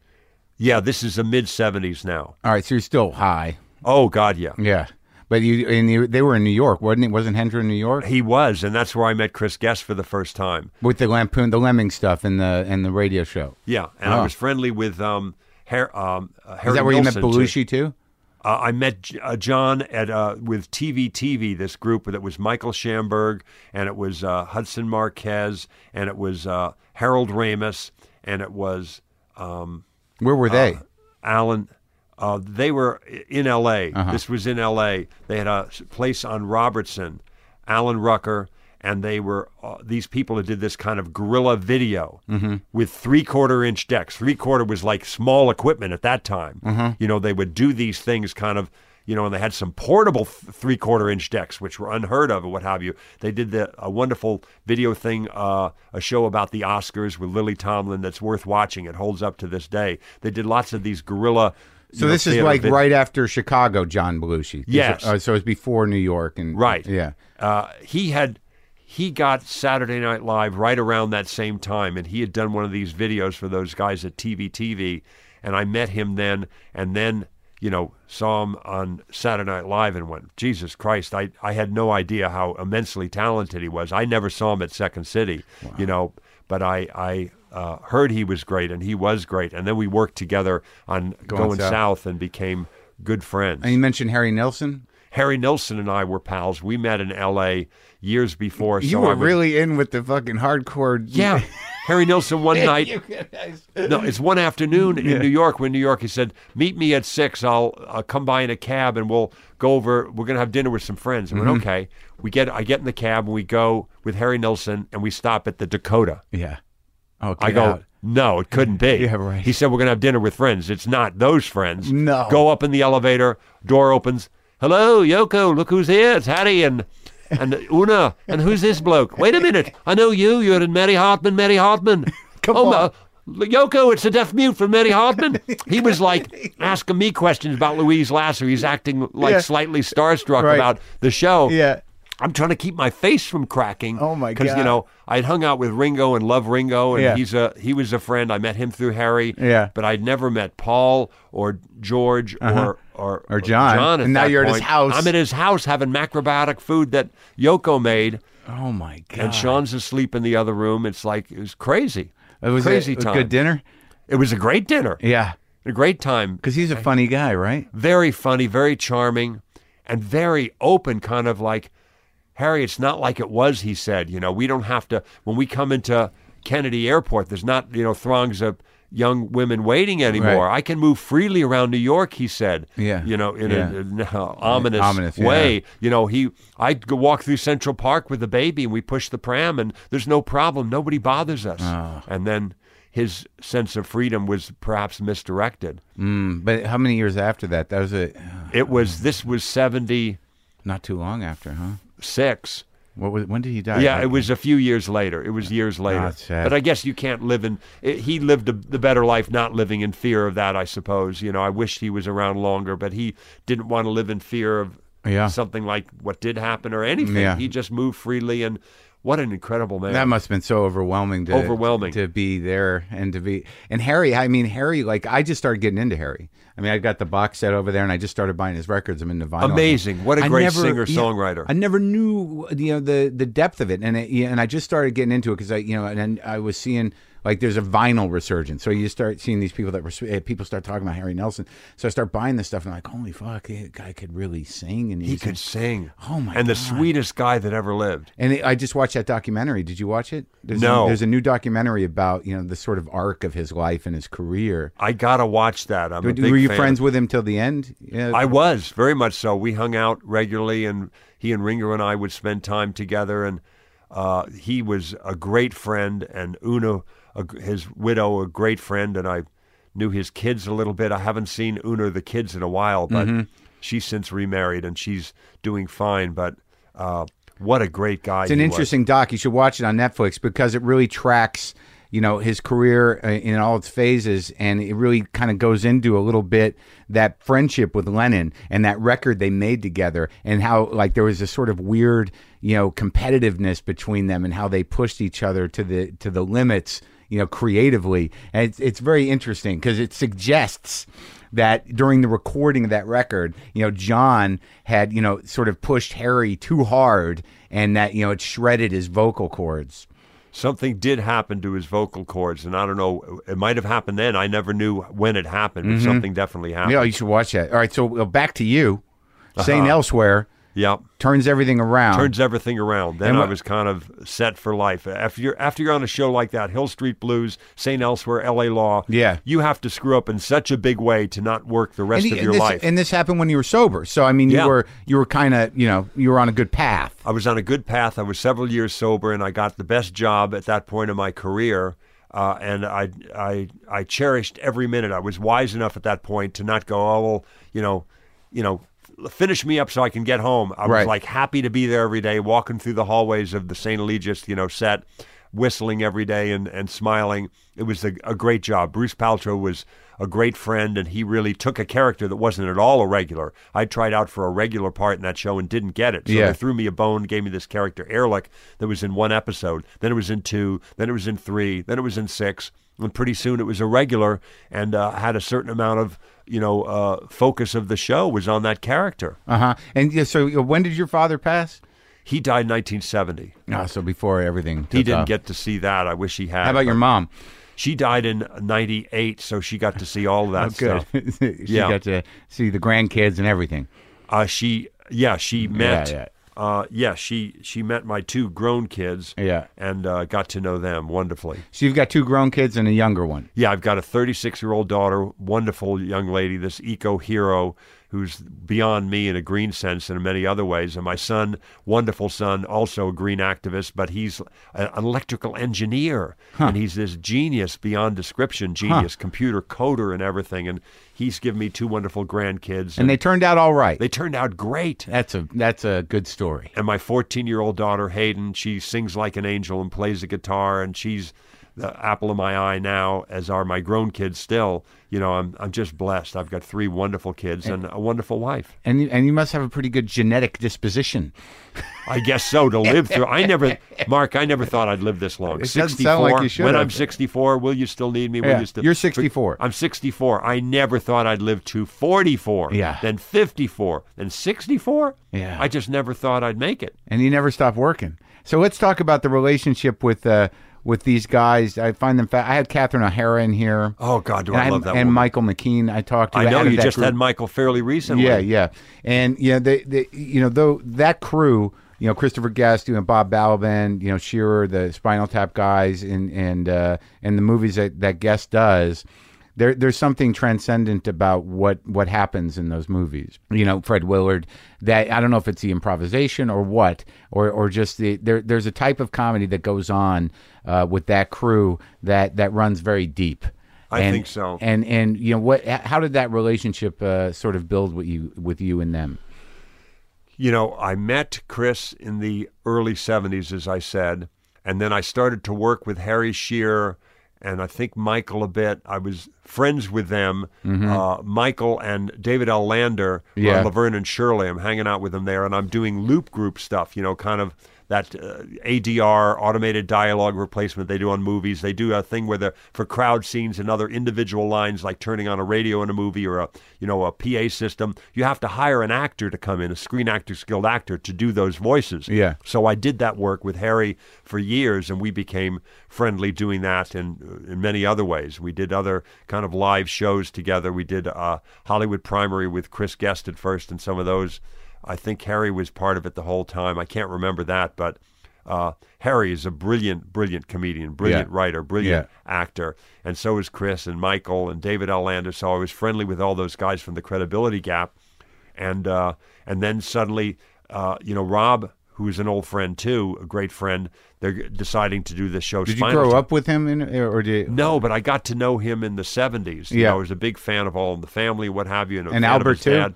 B: Yeah, this is the mid '70s now.
A: All right, so you're still high.
B: Oh God, yeah.
A: Yeah, but you and you, they were in New York, wasn't it? Wasn't Hendra in New York
B: He was, and that's where I met Chris Guest for the first time.
A: with the lampoon, the lemming stuff, and the and the radio show?
B: Yeah, and
A: Oh.
B: I was friendly with um, Har- um, uh, Harry
A: Is that where you met
B: too.
A: Belushi too?
B: Uh, I met uh, John at uh, with TV TV, this group that was Michael Shamberg, and it was uh, Hudson Marquez, and it was uh, Harold Ramis, and it was um,
A: Where were they?
B: Alan. Uh, they were in L.A.
A: Uh-huh.
B: This was in L.A. They had a place on Robertson, Alan Rucker, and they were uh, these people that did this kind of guerrilla video
A: Mm-hmm.
B: with three quarter inch decks. Three quarter was like small equipment at that time.
A: Mm-hmm.
B: You know, they would do these things kind of. You know, and they had some portable th- three-quarter inch decks, which were unheard of, or what have you. They did the, a wonderful video thing, uh, a show about the Oscars with Lily Tomlin that's worth watching. It holds up to this day. They did lots of these guerrilla.
A: So this is like right after Chicago, John Belushi.
B: Yes.
A: uh, so it's before New York, and
B: Right.
A: Yeah.
B: Uh, he had he got Saturday Night Live right around that same time, and he had done one of these videos for those guys at TV TV, and I met him then, and then you know saw him on Saturday Night Live and went, Jesus Christ! I I had no idea how immensely talented he was. I never saw him at Second City, you know, but I I. Uh, heard he was great, and he was great, and then we worked together on
A: Going
B: going,
A: South.
B: south and became good friends.
A: And you mentioned Harry Nilsson.
B: Harry Nilsson and I were pals. We met in L.A. years before.
A: You
B: so
A: were
B: would-
A: really in with the fucking hardcore.
B: yeah. Harry Nilsson one night. No, it's one afternoon in New York. When New York, he said, "Meet me at six. I'll, I'll come by in a cab and we'll go over. We're gonna have dinner with some friends." I went,
A: Mm-hmm.
B: "Okay." We get. I get in the cab and we go with Harry Nilsson and we stop at the Dakota.
A: yeah. Oh,
B: I go,
A: out.
B: no, it couldn't be.
A: Yeah, right.
B: He said, we're going to have dinner with friends. It's not those friends.
A: No.
B: Go up in the elevator, door opens. Hello, Yoko, look who's here. It's Harry and, and Una. And who's this bloke? Wait a minute. I know you. You're in Mary Hartman, Mary Hartman.
A: Come
B: oh,
A: on.
B: ma- Yoko, it's a deaf mute from Mary Hartman. He was like asking me questions about Louise Lasser. He's acting like
A: Yeah.
B: slightly starstruck
A: Right.
B: about the show.
A: Yeah.
B: I'm trying to keep my face from cracking.
A: Oh, my god!
B: Because you know I'd hung out with Ringo and love Ringo, and
A: Yeah.
B: he's a he was a friend. I met him through Harry.
A: Yeah.
B: But I'd never met Paul or George uh-huh. or or
A: Or John.
B: John
A: And now you're at his house.
B: I'm at his house having macrobiotic food that Yoko made,
A: Oh my god.
B: and Sean's asleep in the other room. It's like it was crazy.
A: Uh, it was
B: crazy
A: a, a
B: time.
A: good dinner.
B: It was a great dinner.
A: Yeah.
B: A great time.
A: Because he's a funny guy, right?
B: very funny, very charming, and very open, kind of like, Harry, it's not like it was, he said. You know, we don't have to, when we come into Kennedy Airport, there's not, you know, throngs of young women waiting anymore.
A: Right.
B: I can move freely around New York, he said.
A: Yeah.
B: You know, in
A: Yeah.
B: a, in a ominous,
A: Ominous, yeah.
B: way. You know, he, I'd walk through Central Park with the baby and we push the pram and there's no problem. Nobody bothers us.
A: Oh.
B: And then his sense of freedom was perhaps misdirected.
A: Mm, but how many years after that? That was a
B: It was, this was 70.
A: not too long after, huh? What was? When did he die?
B: Yeah, it was a few years later. It was years later. But I guess you can't live in. It, he lived a, the better life, not living in fear of that. I suppose. You know, I wished he was around longer, but he didn't want to live in fear of
A: Yeah.
B: something like what did happen or anything.
A: Yeah.
B: He just moved freely, and what an incredible man.
A: That must have been so overwhelming to
B: Overwhelming.
A: to be there and to be and Harry. I mean Harry. Like I just started getting into Harry. I mean I got the box set over there and I just started buying his records. I'm into vinyl.
B: Amazing. What a great singer songwriter.
A: I never knew you know the the depth of it, and it, and I just started getting into it because I you know and then I was seeing like there's a vinyl resurgence. So you start seeing these people that were uh, people start talking about Harry Nilsson. So I start buying this stuff and I'm like, holy fuck, the guy could really sing and
B: he could sing.
A: Oh, my
B: And the sweetest guy that ever lived.
A: And it, I just watched that documentary. Did you watch it? There's
B: No.
A: A, there's a new documentary about you know the sort of arc of his life and his career.
B: I gotta watch that. I'm
A: Were, were you
B: fan.
A: friends with him till the end? Yeah.
B: I was very much so. We hung out regularly, and he and Ringo and I would spend time together. And Uh, he was a great friend, and Una, a, his widow, a great friend, and I knew his kids a little bit. I haven't seen Una the kids in a while, but
A: Mm-hmm.
B: she's since remarried and she's doing fine. But uh, what a great guy!
A: It's an
B: he was.
A: interesting doc. You should watch it on Netflix because it really tracks, you know, his career uh, in all its phases, and it really kind of goes into a little bit that friendship with Lennon and that record they made together, and how like there was a sort of weird, you know, competitiveness between them, and how they pushed each other to the to the limits, you know, creatively, and it's it's very interesting because it suggests that during the recording of that record, you know, John had, you know, sort of pushed Harry too hard and that, you know, it shredded his vocal cords.
B: something did happen to his vocal cords, and I don't know. It might have happened then. I never knew when it happened, but something definitely happened.
A: Mm-hmm. Yeah, you should watch that. All right, so back to you. St. Elsewhere
B: Yep.
A: turns everything around.
B: turns everything around. Then I was kind of set for life. After you're after you're on a show like that, Hill Street Blues, St. Elsewhere, L.A. Law.
A: Yeah.
B: you have to screw up in such a big way to not work the rest
A: and,
B: of
A: and
B: your
A: this,
B: life.
A: and this happened when you were sober. So I mean, you
B: Yeah.
A: were you were kind of you know you were on a good path.
B: I was on a good path. I was several years sober, and I got the best job at that point in my career. Uh, and I, I, I cherished every minute. I was wise enough at that point to not go, oh, well, you know, you know, finish me up so I can get home. I
A: Right.
B: was like happy to be there every day, walking through the hallways of the St. Eligius, you know, set, whistling every day and, and smiling. It was a, a great job. Bruce Paltrow was a great friend, and he really took a character that wasn't at all a regular. I tried out for a regular part in that show and didn't get it. So
A: Yeah.
B: they threw me a bone, gave me this character, Ehrlich, that was in one episode. Then it was in two. Then it was in three. Then it was in six. And pretty soon it was a regular and uh, had a certain amount of, you know, uh, focus of the show was on that character.
A: Uh huh. And yeah, so uh, when did your father pass?
B: He died in 1970.
A: Oh, so before everything.
B: He didn't
A: off.
B: get to see that. I wish he had.
A: How about your mom?
B: She died in 98, so she got to see all of that
A: Good.
B: stuff.
A: she
B: Yeah.
A: got to see the grandkids and everything.
B: Uh, she, yeah, she met.
A: yeah.
B: Uh, yeah, she she met my two grown kids.
A: Yeah.
B: and uh, got to know them wonderfully.
A: So you've got two grown kids and a younger one.
B: Yeah, I've got a 36 year old daughter, wonderful young lady, this eco hero who's beyond me in a green sense and in many other ways. And my son, wonderful son, also a green activist, but he's an electrical engineer. And he's this genius beyond description, genius, computer coder and everything. And he's given me two wonderful grandkids.
A: And they turned out all right.
B: they turned out great.
A: That's a that's a good story.
B: And my 14 year old daughter, Hayden, she sings like an angel and plays the guitar, and she's the apple of my eye now, as are my grown kids still. You know, I'm, I'm just blessed. I've got three wonderful kids and a wonderful wife.
A: And you- and you must have a pretty good genetic disposition.
B: I guess so to live through. I never, Marc, I never thought I'd live this long.
A: It doesn't sound like you should
B: When
A: have.
B: I'm 64, will you still need me? Will
A: Yeah,
B: you still?
A: you're 64.
B: I'm 64. I never thought I'd live to 44.
A: Yeah.
B: Then 54. Then 64.
A: Yeah.
B: I just never thought I'd make it.
A: and you never stop working. So let's talk about the relationship with uh, with these guys. I find them. Fa- I had Catherine O'Hara in here.
B: Oh God, do
A: and
B: I love that
A: And
B: woman.
A: Michael McKean. I talked to.
B: I know you just
A: group.
B: had Michael fairly recently.
A: Yeah, yeah, and yeah, they, they, you know, though that crew, you know, Christopher Guest, you know, Bob Balaban, you know, Shearer, the Spinal Tap guys, and and uh, and the movies that that Guest does. There, there's something transcendent about what what happens in those movies. You know, Fred Willard. That I don't know if it's the improvisation or what, or or just the there. There's a type of comedy that goes on uh, with that crew that that runs very deep.
B: I
A: And-
B: think so.
A: And and you know what? How did that relationship uh, sort of build with you with you and them?
B: You know, I met Chris in the early 70s, as I said, and then I started to work with Harry Shearer and I think Michael a bit. I was friends with them, uh, Michael and David L. Lander,
A: Mm-hmm. Yeah.
B: Laverne and Shirley. I'm hanging out with them there, and I'm doing loop group stuff, you know, kind of that uh, ADR, automated dialogue replacement they do on movies. They do a thing where they're for crowd scenes and other individual lines, like turning on a radio in a movie or a you know a PA system. You have to hire an actor to come in, a Screen actor, skilled actor, to do those voices.
A: Yeah.
B: So I did that work with Harry for years, and we became friendly doing that and in many other ways. We did other kind of live shows together. We did uh, Hollywood Primary with Chris Guest at first, and some of those. I think Harry was part of it the whole time. I can't remember that, but uh, Harry is a brilliant, brilliant comedian, brilliant
A: Yeah.
B: writer, brilliant
A: Yeah.
B: actor, and so is Chris and Michael and David L. Lander. So I was friendly with all those guys from the Credibility Gap, and uh, and then suddenly, uh, you know, Rob, who's an old friend too, a great friend. They're deciding to do this show.
A: Did you grow up with him, in, or did
B: No, but I got to know him in the 70s. You
A: Yeah.
B: know, I was a big fan of All in the Family, what have you. And,
A: And Albert, too?
B: dad.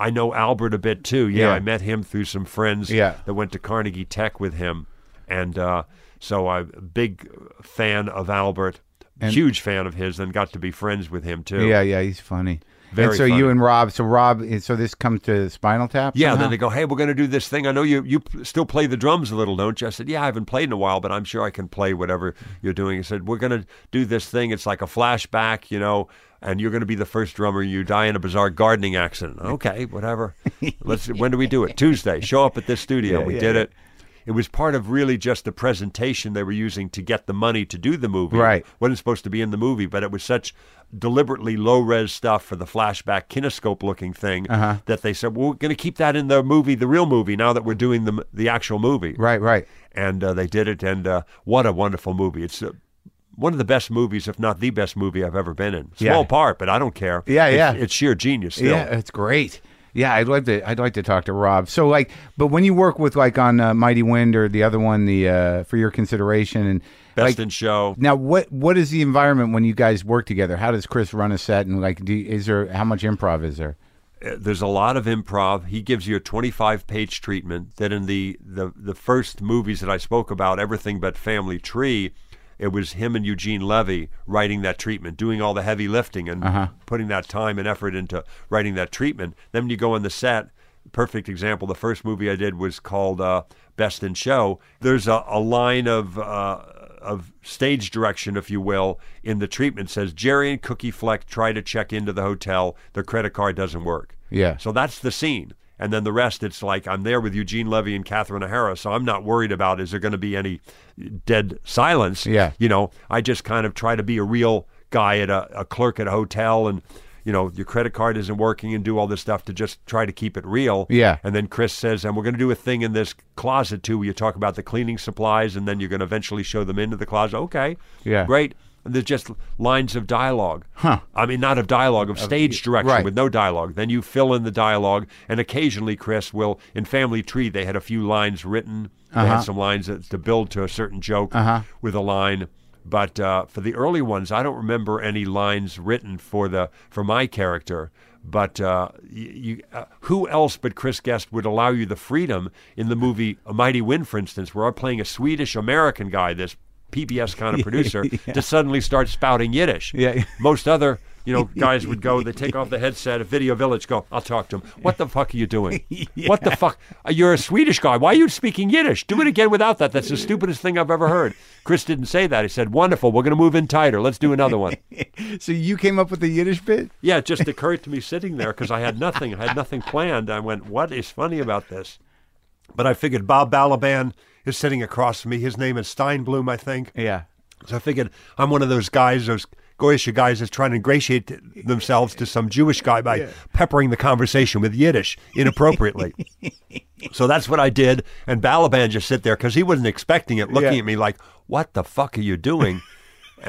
B: I know Albert a bit too. Yeah,
A: Yeah.
B: I met him through some friends
A: Yeah.
B: that went to Carnegie Tech with him. And uh, so I'm a big fan of Albert, huge fan of his, and got to be friends with him too.
A: Yeah, yeah, he's funny.
B: Very
A: and so
B: funny.
A: you and Rob, so Rob, so this comes to Spinal Tap.
B: Yeah,
A: somehow?
B: then they go, "Hey, we're going to do this thing. I know you you still play the drums a little, don't you?" I said, "Yeah, I haven't played in a while, but I'm sure I can play whatever you're doing." He said, "We're going to do this thing. It's like a flashback, you know, and you're going to be the first drummer. You die in a bizarre gardening accident. Okay, whatever. Let's. When do we do it? Tuesday. Show up at this studio.
A: Yeah,
B: we
A: yeah,
B: did
A: yeah.
B: it." It was part of really just the presentation they were using to get the money to do the movie.
A: Right.
B: wasn't supposed to be in the movie, but it was such deliberately low res stuff for the flashback kinescope looking thing
A: Uh-huh.
B: that they said, well, we're going to keep that in the movie, the real movie, now that we're doing the the actual movie.
A: Right, right.
B: And uh, they did it, and uh, what a wonderful movie! It's uh, one of the best movies, if not the best movie I've ever been in. Small
A: Yeah.
B: part, but I don't care.
A: Yeah,
B: It's-
A: yeah.
B: It's sheer genius. Still.
A: Yeah, it's great. Yeah, I'd like to. I'd like to talk to Rob. So, like, but when you work with like on uh, Mighty Wind or the other one, the uh, for your consideration, and
B: Best
A: like,
B: in show.
A: now, what what is the environment when you guys work together? How does Chris run a set, and like, do, is there how much improv is there?
B: Uh, there's a lot of improv. He gives you a 25 page treatment that in the, the, the first movies that I spoke about, everything but Family Tree, it was him and Eugene Levy writing that treatment, doing all the heavy lifting and putting that time and effort into writing that treatment. Then when you go on the set, perfect example, the first movie I did was called uh, Best in Show. There's a, a line of uh, of stage direction, if you will, in the treatment says Jerry and Cookie Fleck try to check into the hotel. Their credit card doesn't work.
A: Yeah.
B: So that's the scene. And then the rest, it's like I'm there with Eugene Levy and Catherine O'Hara, so I'm not worried about is there going to be any dead silence.
A: Yeah.
B: You know, I just kind of try to be a real guy at a, a clerk at a hotel and, you know, your credit card isn't working and do all this stuff to just try to keep it real.
A: Yeah.
B: And then Chris says, and we're going to do a thing in this closet too where you talk about the cleaning supplies and then you're going to eventually show them into the closet. Okay.
A: Yeah.
B: Great. There's just lines of dialogue.
A: Huh.
B: I mean, not of dialogue, of stage direction
A: right.
B: with no dialogue. Then you fill in the dialogue, and occasionally, Chris will. In Family Tree, they had a few lines written. They
A: Uh-huh.
B: had some lines that, to build to a certain joke with a line. But uh, for the early ones, I don't remember any lines written for the for my character. But uh, you, you, uh, who else but Chris Guest would allow you the freedom in the movie A Mighty Wind, for instance, where I'm playing a Swedish American guy, this PBS kind of producer, to suddenly start spouting Yiddish.
A: Yeah.
B: Most other, you know, guys would go, they take off the headset at Video Village, go, I'll talk to him. What the fuck are you doing? What the fuck? Uh, You're a Swedish guy. Why are you speaking Yiddish? Do it again without that. That's the stupidest thing I've ever heard. Chris didn't say that. He said, wonderful. We're going to move in tighter. Let's do another one.
A: So you came up with the Yiddish bit?
B: Yeah, it just occurred to me sitting there because I had nothing. I had nothing planned. I went, what is funny about this? But I figured Bob Balaban is sitting across from me. His name is Steinbloom, I think.
A: Yeah.
B: So I figured I'm one of those guys, those Goyish guys that's trying to ingratiate themselves to some Jewish guy by peppering the conversation with Yiddish inappropriately. so that's what I did. And Balaban just sit there because he wasn't expecting it, looking
A: Yeah.
B: at me like, what the fuck are you doing?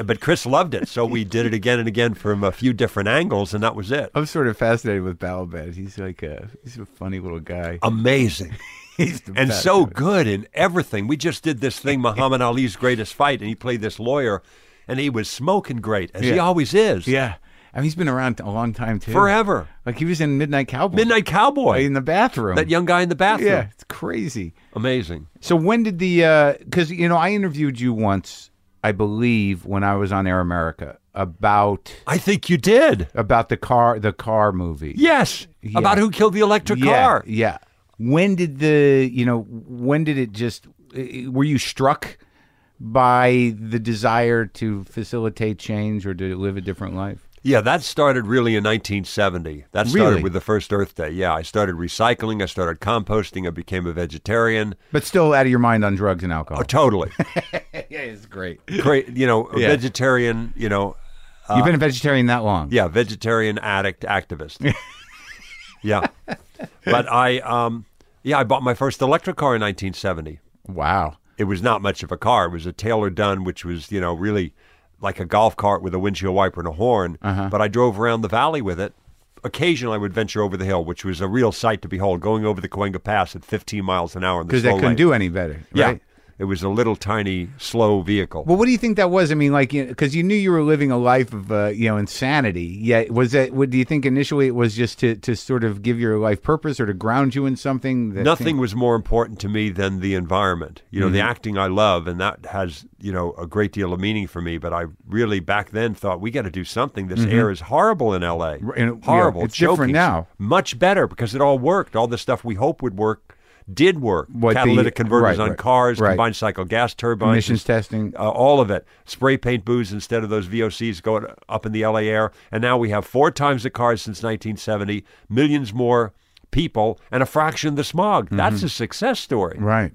B: But Chris loved it. So we did it again and again from a few different angles, and that was it.
A: I'm sort of fascinated with Balaban. He's like a he's a funny little guy.
B: Amazing. And
A: best.
B: so good in everything. We just did this thing, Muhammad Ali's greatest fight, and he played this lawyer, and he was smoking great, as he always is.
A: Yeah. I mean, he's been around a long time too.
B: Forever.
A: Like he was in Midnight Cowboy.
B: Midnight Cowboy.
A: in the bathroom.
B: that young guy in the bathroom.
A: Yeah, it's crazy.
B: Amazing.
A: So when did the uh, because you know I interviewed you once, I believe, when I was on Air America about
B: I think you did.
A: about the car the car movie.
B: Yes.
A: Yeah.
B: About who killed the electric
A: yeah,
B: car.
A: Yeah. When did the you know when did it just were you struck by the desire to facilitate change or to live a different life?
B: Yeah, that started really in 1970. That started
A: Really?
B: with the first Earth Day. Yeah, I started recycling. I started composting. I became a vegetarian.
A: But still out of your mind on drugs and alcohol.
B: Oh, totally.
A: yeah, it's great.
B: Great. You know, a
A: Yeah.
B: vegetarian, you know,
A: You've uh, been a vegetarian that long.
B: Yeah, vegetarian addict activist. yeah, but I um, yeah, I bought my first electric car in 1970.
A: Wow.
B: It was not much of a car. It was a Taylor Dunn, which was you know really like a golf cart with a windshield wiper and a horn. But I drove around the valley with it occasionally I would venture over the hill, which was a real sight to behold, going over the Cahuenga Pass at 15 miles an hour in the
A: because
B: slow
A: they couldn't
B: lane.
A: do any better.
B: Yeah,
A: Right?
B: It was a little tiny slow vehicle.
A: Well, what do you think that was? I mean, like, because you knew you were living a life of, uh, you know, insanity. Yeah, was that? What do you think initially it was just to to sort of give your life purpose or to ground you in something? That
B: Nothing was more important to me than the environment. You know, the
A: Mm-hmm.
B: acting I love, and that has you know a great deal of meaning for me. But I really back then thought we got to do something. This air is horrible in L.A.
A: Mm-hmm. and- yeah,
B: horrible.
A: it's different
B: choking.
A: now.
B: Much better because it all worked. All the stuff we hope would work did work.
A: What the-
B: Catalytic converters
A: right,
B: on
A: right,
B: cars,
A: right.
B: combined cycle gas turbines,
A: emissions testing.
B: uh, all of it. Spray paint booths instead of those VOCs going up in the LA air. And now we have four times the cars since 1970, millions more people, and a fraction of the smog.
A: Mm-hmm.
B: That's a success story.
A: Right.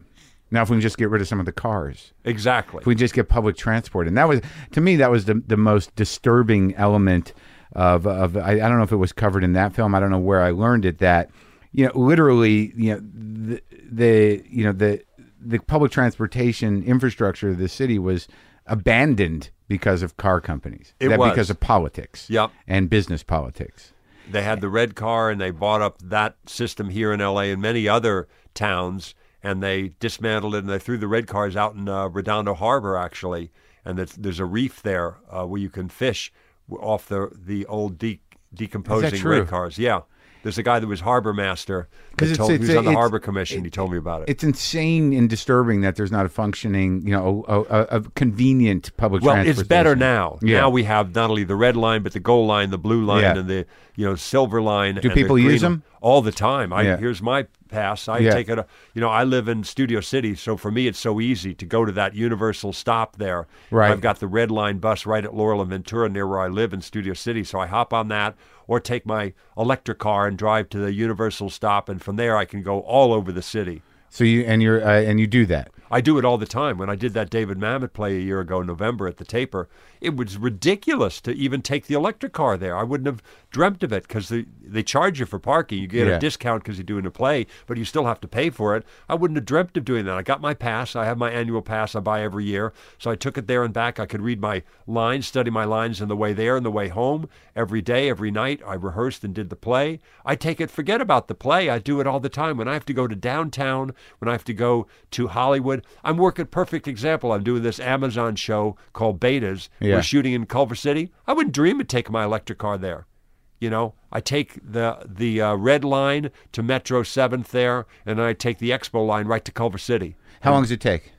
A: Now, if we can just get rid of some of the cars,
B: Exactly.
A: if we just get public transport, and that was to me that was the the most disturbing element of of I, I don't know if it was covered in that film. I don't know where I learned it. That you know, literally, you know, the, the you know the the public transportation infrastructure of the city was abandoned because of car companies.
B: It
A: that
B: was.
A: because of politics.
B: Yep.
A: And business politics.
B: They had the red car, and they bought up that system here in LA and many other towns, and they dismantled it, and they threw the red cars out in uh, Redondo Harbor, actually. And there's, there's a reef there uh, where you can fish off the the old de- decomposing red cars. Yeah. There's a guy that was harbor master.
A: 'Cause
B: that
A: it's-
B: told,
A: it's
B: he was on the harbor commission. he told me about it.
A: It's insane and disturbing that there's not a functioning, you know, a, a, a convenient public
B: Well, it's better now.
A: Yeah.
B: Now we have not only the red line, but the gold line, the blue line,
A: Yeah.
B: and the you know silver line.
A: Do people use them?
B: all the time? I
A: Yeah.
B: here's my pass. I
A: Yeah.
B: take it. You know, I live in Studio City, so for me it's so easy to go to that Universal stop there.
A: Right.
B: I've got the red line bus right at Laurel and Ventura, near where I live in Studio City. So I hop on that, or take my electric car and drive to the Universal stop, and from there I can go all over the city.
A: So you and you're uh, and you do that.
B: I do it all the time. When I did that David Mamet play a year ago, in November at the Taper, it was ridiculous to even take the electric car there. I wouldn't have dreamt of it because they, they charge you for parking. You get
A: Yeah.
B: a discount because you're doing a play, but you still have to pay for it. I wouldn't have dreamt of doing that. I got my pass. I have my annual pass I buy every year. So I took it there and back. I could read my lines, study my lines on the way there and the way home every day, every night. I rehearsed and did the play. I take it, forget about the play. I do it all the time. When I have to go to downtown, when I have to go to Hollywood, I'm working perfect example. I'm doing this Amazon show called Betas.
A: Yeah.
B: We're shooting in Culver City. I wouldn't dream of taking my electric car there. You know, I take the the uh, red line to Metro Seventh there, and I take the Expo line right to Culver City.
A: How long does it take?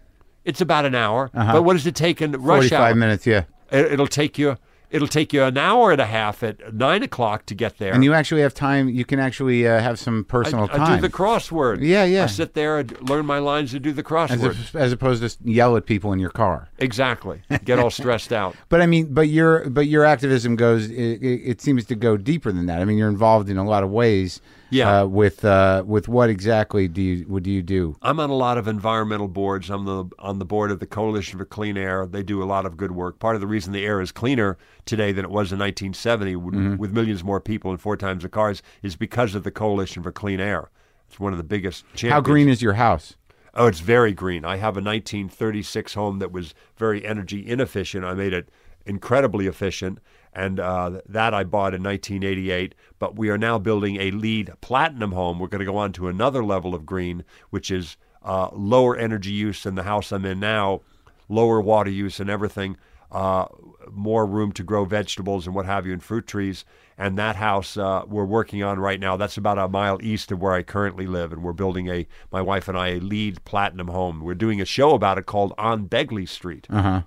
B: It's about an hour. But what does it take in rush
A: Uh-huh. Forty-five minutes. Yeah.
B: It, it'll take you. It'll take you an hour and a half at nine o'clock to get there.
A: And you actually have time. You can actually uh, have some personal
B: I, I
A: time.
B: do the crossword.
A: Yeah, yeah.
B: I sit there and learn my lines and do the
A: as,
B: crossword.
A: op- as opposed to yell at people in your car.
B: exactly. Get all stressed out.
A: But I mean, but your but your activism goes. It, it, it seems to go deeper than that. I mean, you're involved in a lot of ways.
B: Yeah.
A: Uh, with uh, with what exactly do you what do you do?
B: I'm on a lot of environmental boards. I'm the on the board of the Coalition for Clean Air. They do a lot of good work. Part of the reason the air is cleaner today than it was in 1970, with,
A: Mm-hmm.
B: with millions more people and four times the cars, is because of the Coalition for Clean Air. It's one of the biggest. Champions.
A: How green is your house?
B: Oh, it's very green. I have a 1936 home that was very energy inefficient. I made it incredibly efficient, and uh, that I bought in 1988. But we are now building a LEED platinum home. We're going to go on to another level of green, which is uh, lower energy use than the house I'm in now, lower water use and everything, uh, more room to grow vegetables and what have you, and fruit trees. And that house uh, we're working on right now, that's about a mile east of where I currently live. And we're building a, my wife and I, a LEED platinum home. We're doing a show about it called On Begley Street
A: Uh-huh.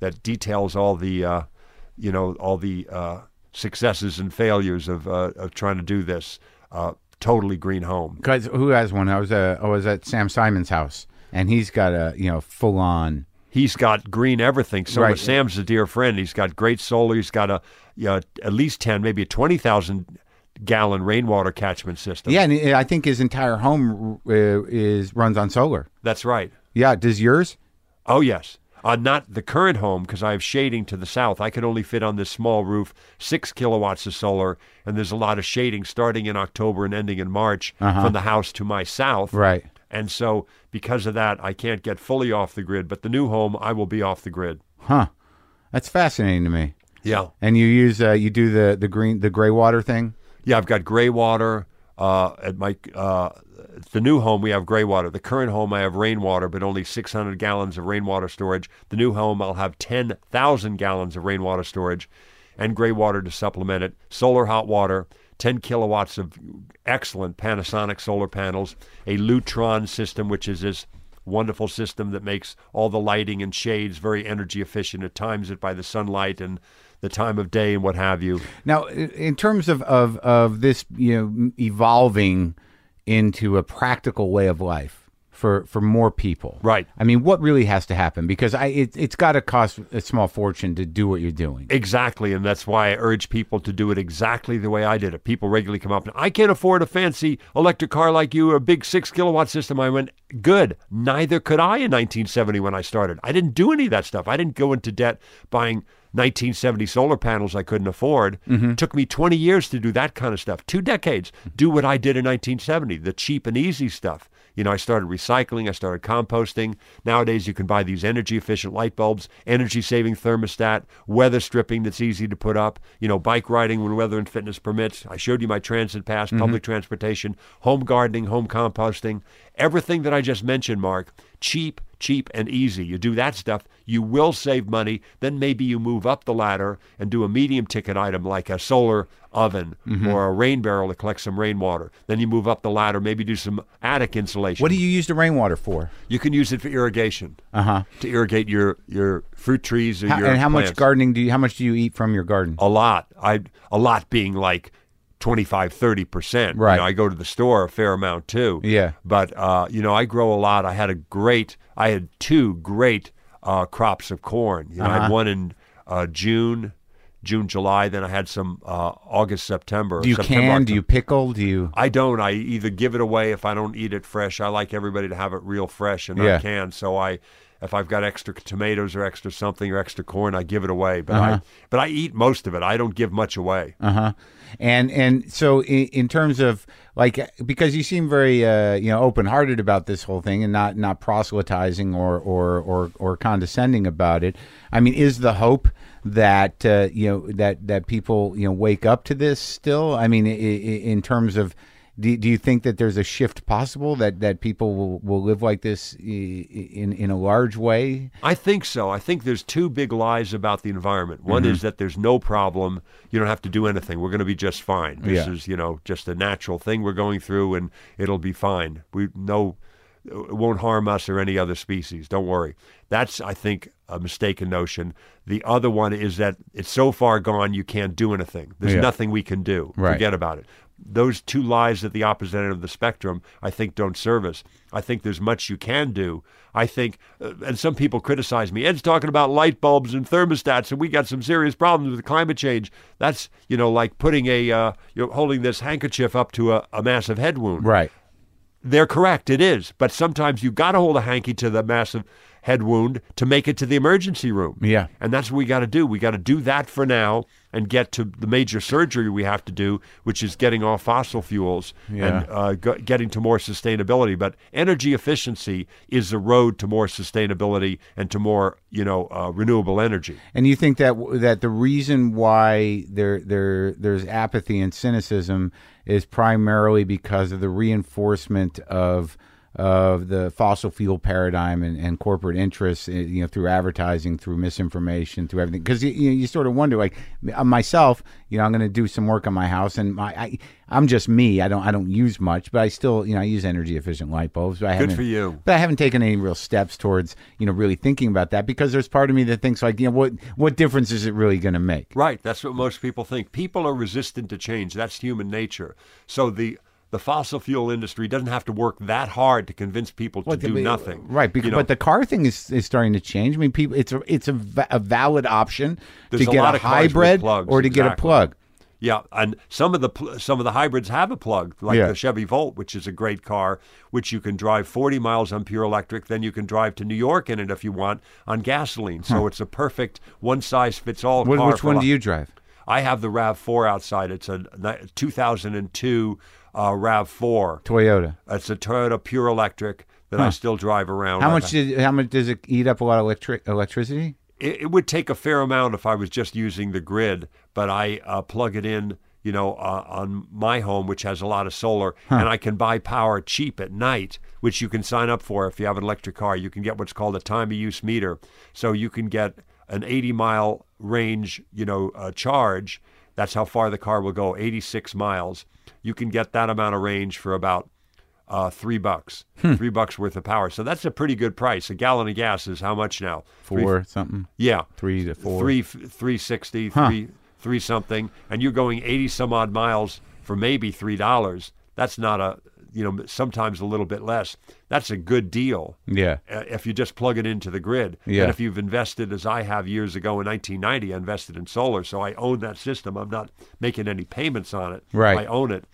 B: that details all the, uh, you know, all the uh, successes and failures of, uh, of trying to do this uh, totally green home.
A: Guys, who has one? I was uh, I was at Sam Simon's house, and he's got a you know full on.
B: He's got green everything. So
A: Right.
B: Sam's a dear friend. He's got great solar. He's got a you know, at least ten, maybe a twenty thousand gallon rainwater catchment system.
A: Yeah, and I think his entire home uh, is runs on solar.
B: that's right.
A: Yeah, does yours?
B: Oh yes. Uh, not the current home because I have shading to the south. I can only fit on this small roof six kilowatts of solar, and there's a lot of shading starting in October and ending in March from the house to my south.
A: Uh-huh. Right.
B: And so, because of that, I can't get fully off the grid. But the new home, I will be off the grid.
A: Huh. That's fascinating to me.
B: Yeah.
A: And you use uh, you do the the green the gray water thing.
B: Yeah, I've got gray water. Uh, at my uh, the new home, we have gray water. The current home, I have rainwater, but only 600 gallons of rainwater storage. The new home, I'll have 10,000 gallons of rainwater storage and gray water to supplement it. Solar hot water, 10 kilowatts of excellent Panasonic solar panels, a Lutron system, which is this wonderful system that makes all the lighting and shades very energy efficient. It times it by the sunlight and the time of day and what have you.
A: Now, in terms of, of, of this, you know, evolving into a practical way of life for, for more people,
B: Right.
A: I mean, what really has to happen? Because I, it, it's got to cost a small fortune to do what you're doing.
B: Exactly, and that's why I urge people to do it exactly the way I did it. People regularly come up and I can't afford a fancy electric car like you, or a big six kilowatt system. I went, good. Neither could I in 1970 when I started. I didn't do any of that stuff. I didn't go into debt buying 1970 solar panels I couldn't afford. Mm-hmm. Took me 20 years to do that kind of stuff. Two decades. Do what I did in 1970, the cheap and easy stuff. You know, I started recycling, I started composting. Nowadays, you can buy these energy efficient light bulbs, energy saving thermostat, weather stripping that's easy to put up, you know, bike riding when weather and fitness permits. I showed you my transit pass, mm-hmm. public transportation, home gardening, home composting, everything that I just mentioned, Marc. Cheap, cheap, and easy. You do that stuff, you will save money. Then maybe you move up the ladder and do a medium ticket item like a solar oven or a rain barrel to collect some rainwater. Then you move up the ladder, maybe do some attic insulation.
A: What do you use the rainwater for?
B: You can use it for irrigation
A: Uh huh.
B: to irrigate your your fruit trees or your
A: And how much gardening do you? How much do you eat from your garden?
B: A lot. I a lot being like 25 30 percent.
A: Right.
B: You know, I go to the store a fair amount too.
A: Yeah.
B: But uh, you know, I grow a lot. I had a great. I had two great uh, crops of corn. You know, I
A: Uh-huh.
B: had one in uh, June. June, July. Then I had some uh, August, September.
A: Do you
B: September,
A: can? Do you pickle? Do you?
B: I don't. I either give it away if I don't eat it fresh. I like everybody to have it real fresh and
A: Yeah.
B: canned. So I, if I've got extra tomatoes or extra something or extra corn, I give it away. But
A: Uh-huh.
B: I, but I eat most of it. I don't give much away.
A: Uh huh. And and so in, in terms of like because you seem very uh, you know open hearted about this whole thing and not not proselytizing or or or or condescending about it. I mean, is the hope that uh, you know that that people you know wake up to this still? I mean, i- i- in terms of. Do, do you think that there's a shift possible that, that people will, will live like this i- in in a large way?
B: I think so. I think there's two big lies about the environment. One
A: Mm-hmm.
B: is that there's no problem. You don't have to do anything. We're going to be just fine. This
A: Yeah.
B: is, you know, just a natural thing we're going through, and it'll be fine. We no, it won't harm us or any other species. Don't worry. That's, I think, a mistaken notion. The other one is that it's so far gone you can't do anything. There's
A: Yeah.
B: nothing we can do.
A: Right.
B: Forget about it. Those two lies at the opposite end of the spectrum, I think, don't serve us. I think there's much you can do. I think, uh, and some people criticize me. Ed's talking about light bulbs and thermostats, and we got some serious problems with climate change. That's you know like putting a uh, you know holding this handkerchief up to a, a massive head wound.
A: Right.
B: They're correct. It is, but sometimes you got to hold a hanky to the massive head wound to make it to the emergency room.
A: Yeah.
B: And that's what we got to do. We got to do that for now and get to the major surgery we have to do, which is getting off fossil fuels
A: Yeah.
B: and uh, go- getting to more sustainability. But energy efficiency is the road to more sustainability and to more, you know, uh, renewable energy.
A: And you think that that the reason why there there there's apathy and cynicism is primarily because of the reinforcement of of the fossil fuel paradigm and, and corporate interests, eh, you know, through advertising, through misinformation, through everything. Because you, you, you sort of wonder, like myself, you know, I'm going to do some work on my house, and my I, I'm just me. I don't I don't use much, but I still, you know, I use energy efficient light bulbs. But I
B: Good for you.
A: but I haven't taken any real steps towards you know really thinking about that because there's part of me that thinks like you know what what difference is it really going to make?
B: Right. That's what most people think. People are resistant to change. That's human nature. So the the fossil fuel industry doesn't have to work that hard to convince people to do nothing.
A: right? Because
B: You know,
A: but the car thing is, is starting to change. I mean, people, it's a it's a, a valid option
B: There's
A: to
B: a
A: get a
B: of cars with
A: hybrid
B: plugs,
A: or to get a plug.
B: Yeah, and some of the some of the hybrids have a plug, like
A: Yeah.
B: the Chevy Volt, which is a great car, which you can drive 40 miles on pure electric. Then you can drive to New York in it if you want on gasoline. So it's a perfect one size fits all
A: What,
B: car.
A: which one do you drive?
B: I have the Rav Four outside. It's a 2002 uh, Rav Four.
A: Toyota.
B: It's a Toyota pure electric that I still drive around.
A: How
B: I-
A: much did how much does it eat up a lot of electric electricity?
B: it, it would take a fair amount if I was just using the grid, but I uh, plug it in you know, uh, on my home, which has a lot of solar, and I can buy power cheap at night, which you can sign up for if you have an electric car. You can get what's called a time of use meter, so you can get an 80 mile range, you know, uh, charge. That's how far the car will go, 86 miles. You can get that amount of range for about uh, three bucks, three bucks worth of power. So that's a pretty good price. A gallon of gas is how much now? Three-
A: Four something.
B: yeah,
A: Three to four.
B: three three sixty, three three something, and you're going eighty some odd miles for maybe three dollars. That's not a you know sometimes a little bit less. That's a good deal
A: Yeah.
B: uh, if you just plug it into the grid.
A: Yeah.
B: And if you've invested, as I have years ago in 1990, I invested in solar, so I own that system. I'm not making any payments on it.
A: Right.
B: I own it,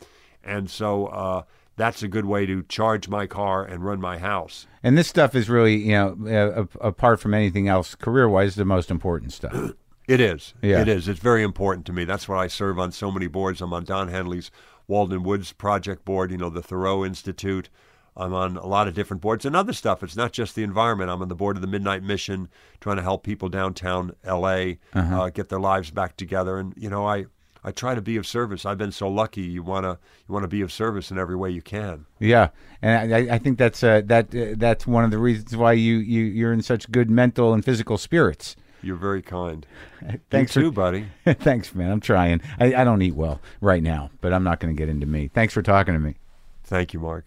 B: and so uh, that's a good way to charge my car and run my house.
A: And this stuff is really, you know, uh, apart from anything else, career wise, the most important stuff.
B: It is.
A: Yeah.
B: It is. It's very important to me. That's why I serve on so many boards. I'm on Don Henley's Walden Woods Project Board, you know, the Thoreau Institute. I'm on a lot of different boards and other stuff. It's not just the environment. I'm on the board of the Midnight Mission, trying to help people downtown L.A. uh get their lives back together. And you know, I I try to be of service. I've been so lucky. You wanna you wanna be of service in every way you can.
A: Yeah, and I, I think that's uh, that uh, that's one of the reasons why you you you're in such good mental and physical spirits.
B: You're very kind.
A: Thanks
B: you
A: for
B: too, buddy.
A: thanks, man. I'm trying. I, I don't eat well right now, but I'm not going to get into me. Thanks for talking to me.
B: Thank you, Marc.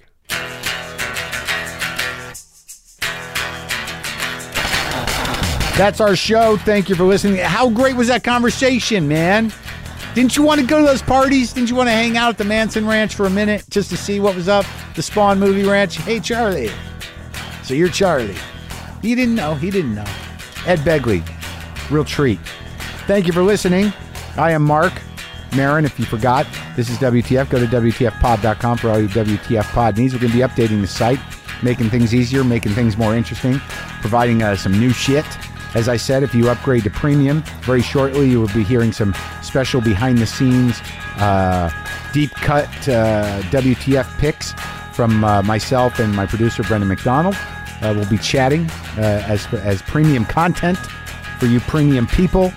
A: That's our show. Thank you for listening. How great was that conversation, man? Didn't you want to go to those parties? Didn't you want to hang out at the Manson Ranch for a minute just to see what was up? The Spahn Movie Ranch. Hey, Charlie. So you're Charlie. He didn't know. He didn't know. Ed Begley. Real treat. Thank you for listening. I am Marc Maron. If you forgot, this is WTF. Go to WTFpod.com for all your WTF pod needs. We're going to be updating the site, making things easier, making things more interesting, providing uh, some new shit. As I said, if you upgrade to premium, very shortly you will be hearing some special behind the scenes, uh, deep cut uh, WTF picks from uh, myself and my producer Brendan McDonald. Uh, we'll be chatting uh, as as premium content for you premium people.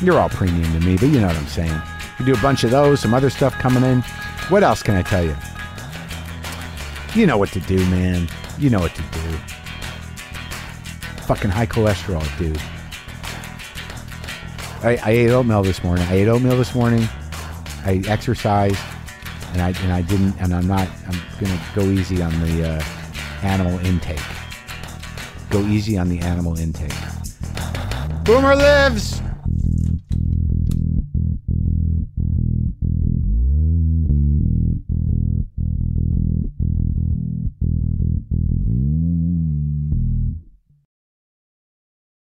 A: You're all premium to me, but you know what I'm saying. We do a bunch of those, some other stuff coming in. What else can I tell you? You know what to do, man. You know what to do. Fucking high cholesterol, dude. I, I ate oatmeal this morning. I ate oatmeal this morning. I exercised, and I and I didn't. And I'm not. I'm gonna go easy on the uh, animal intake. Go easy on the animal intake. Boomer lives.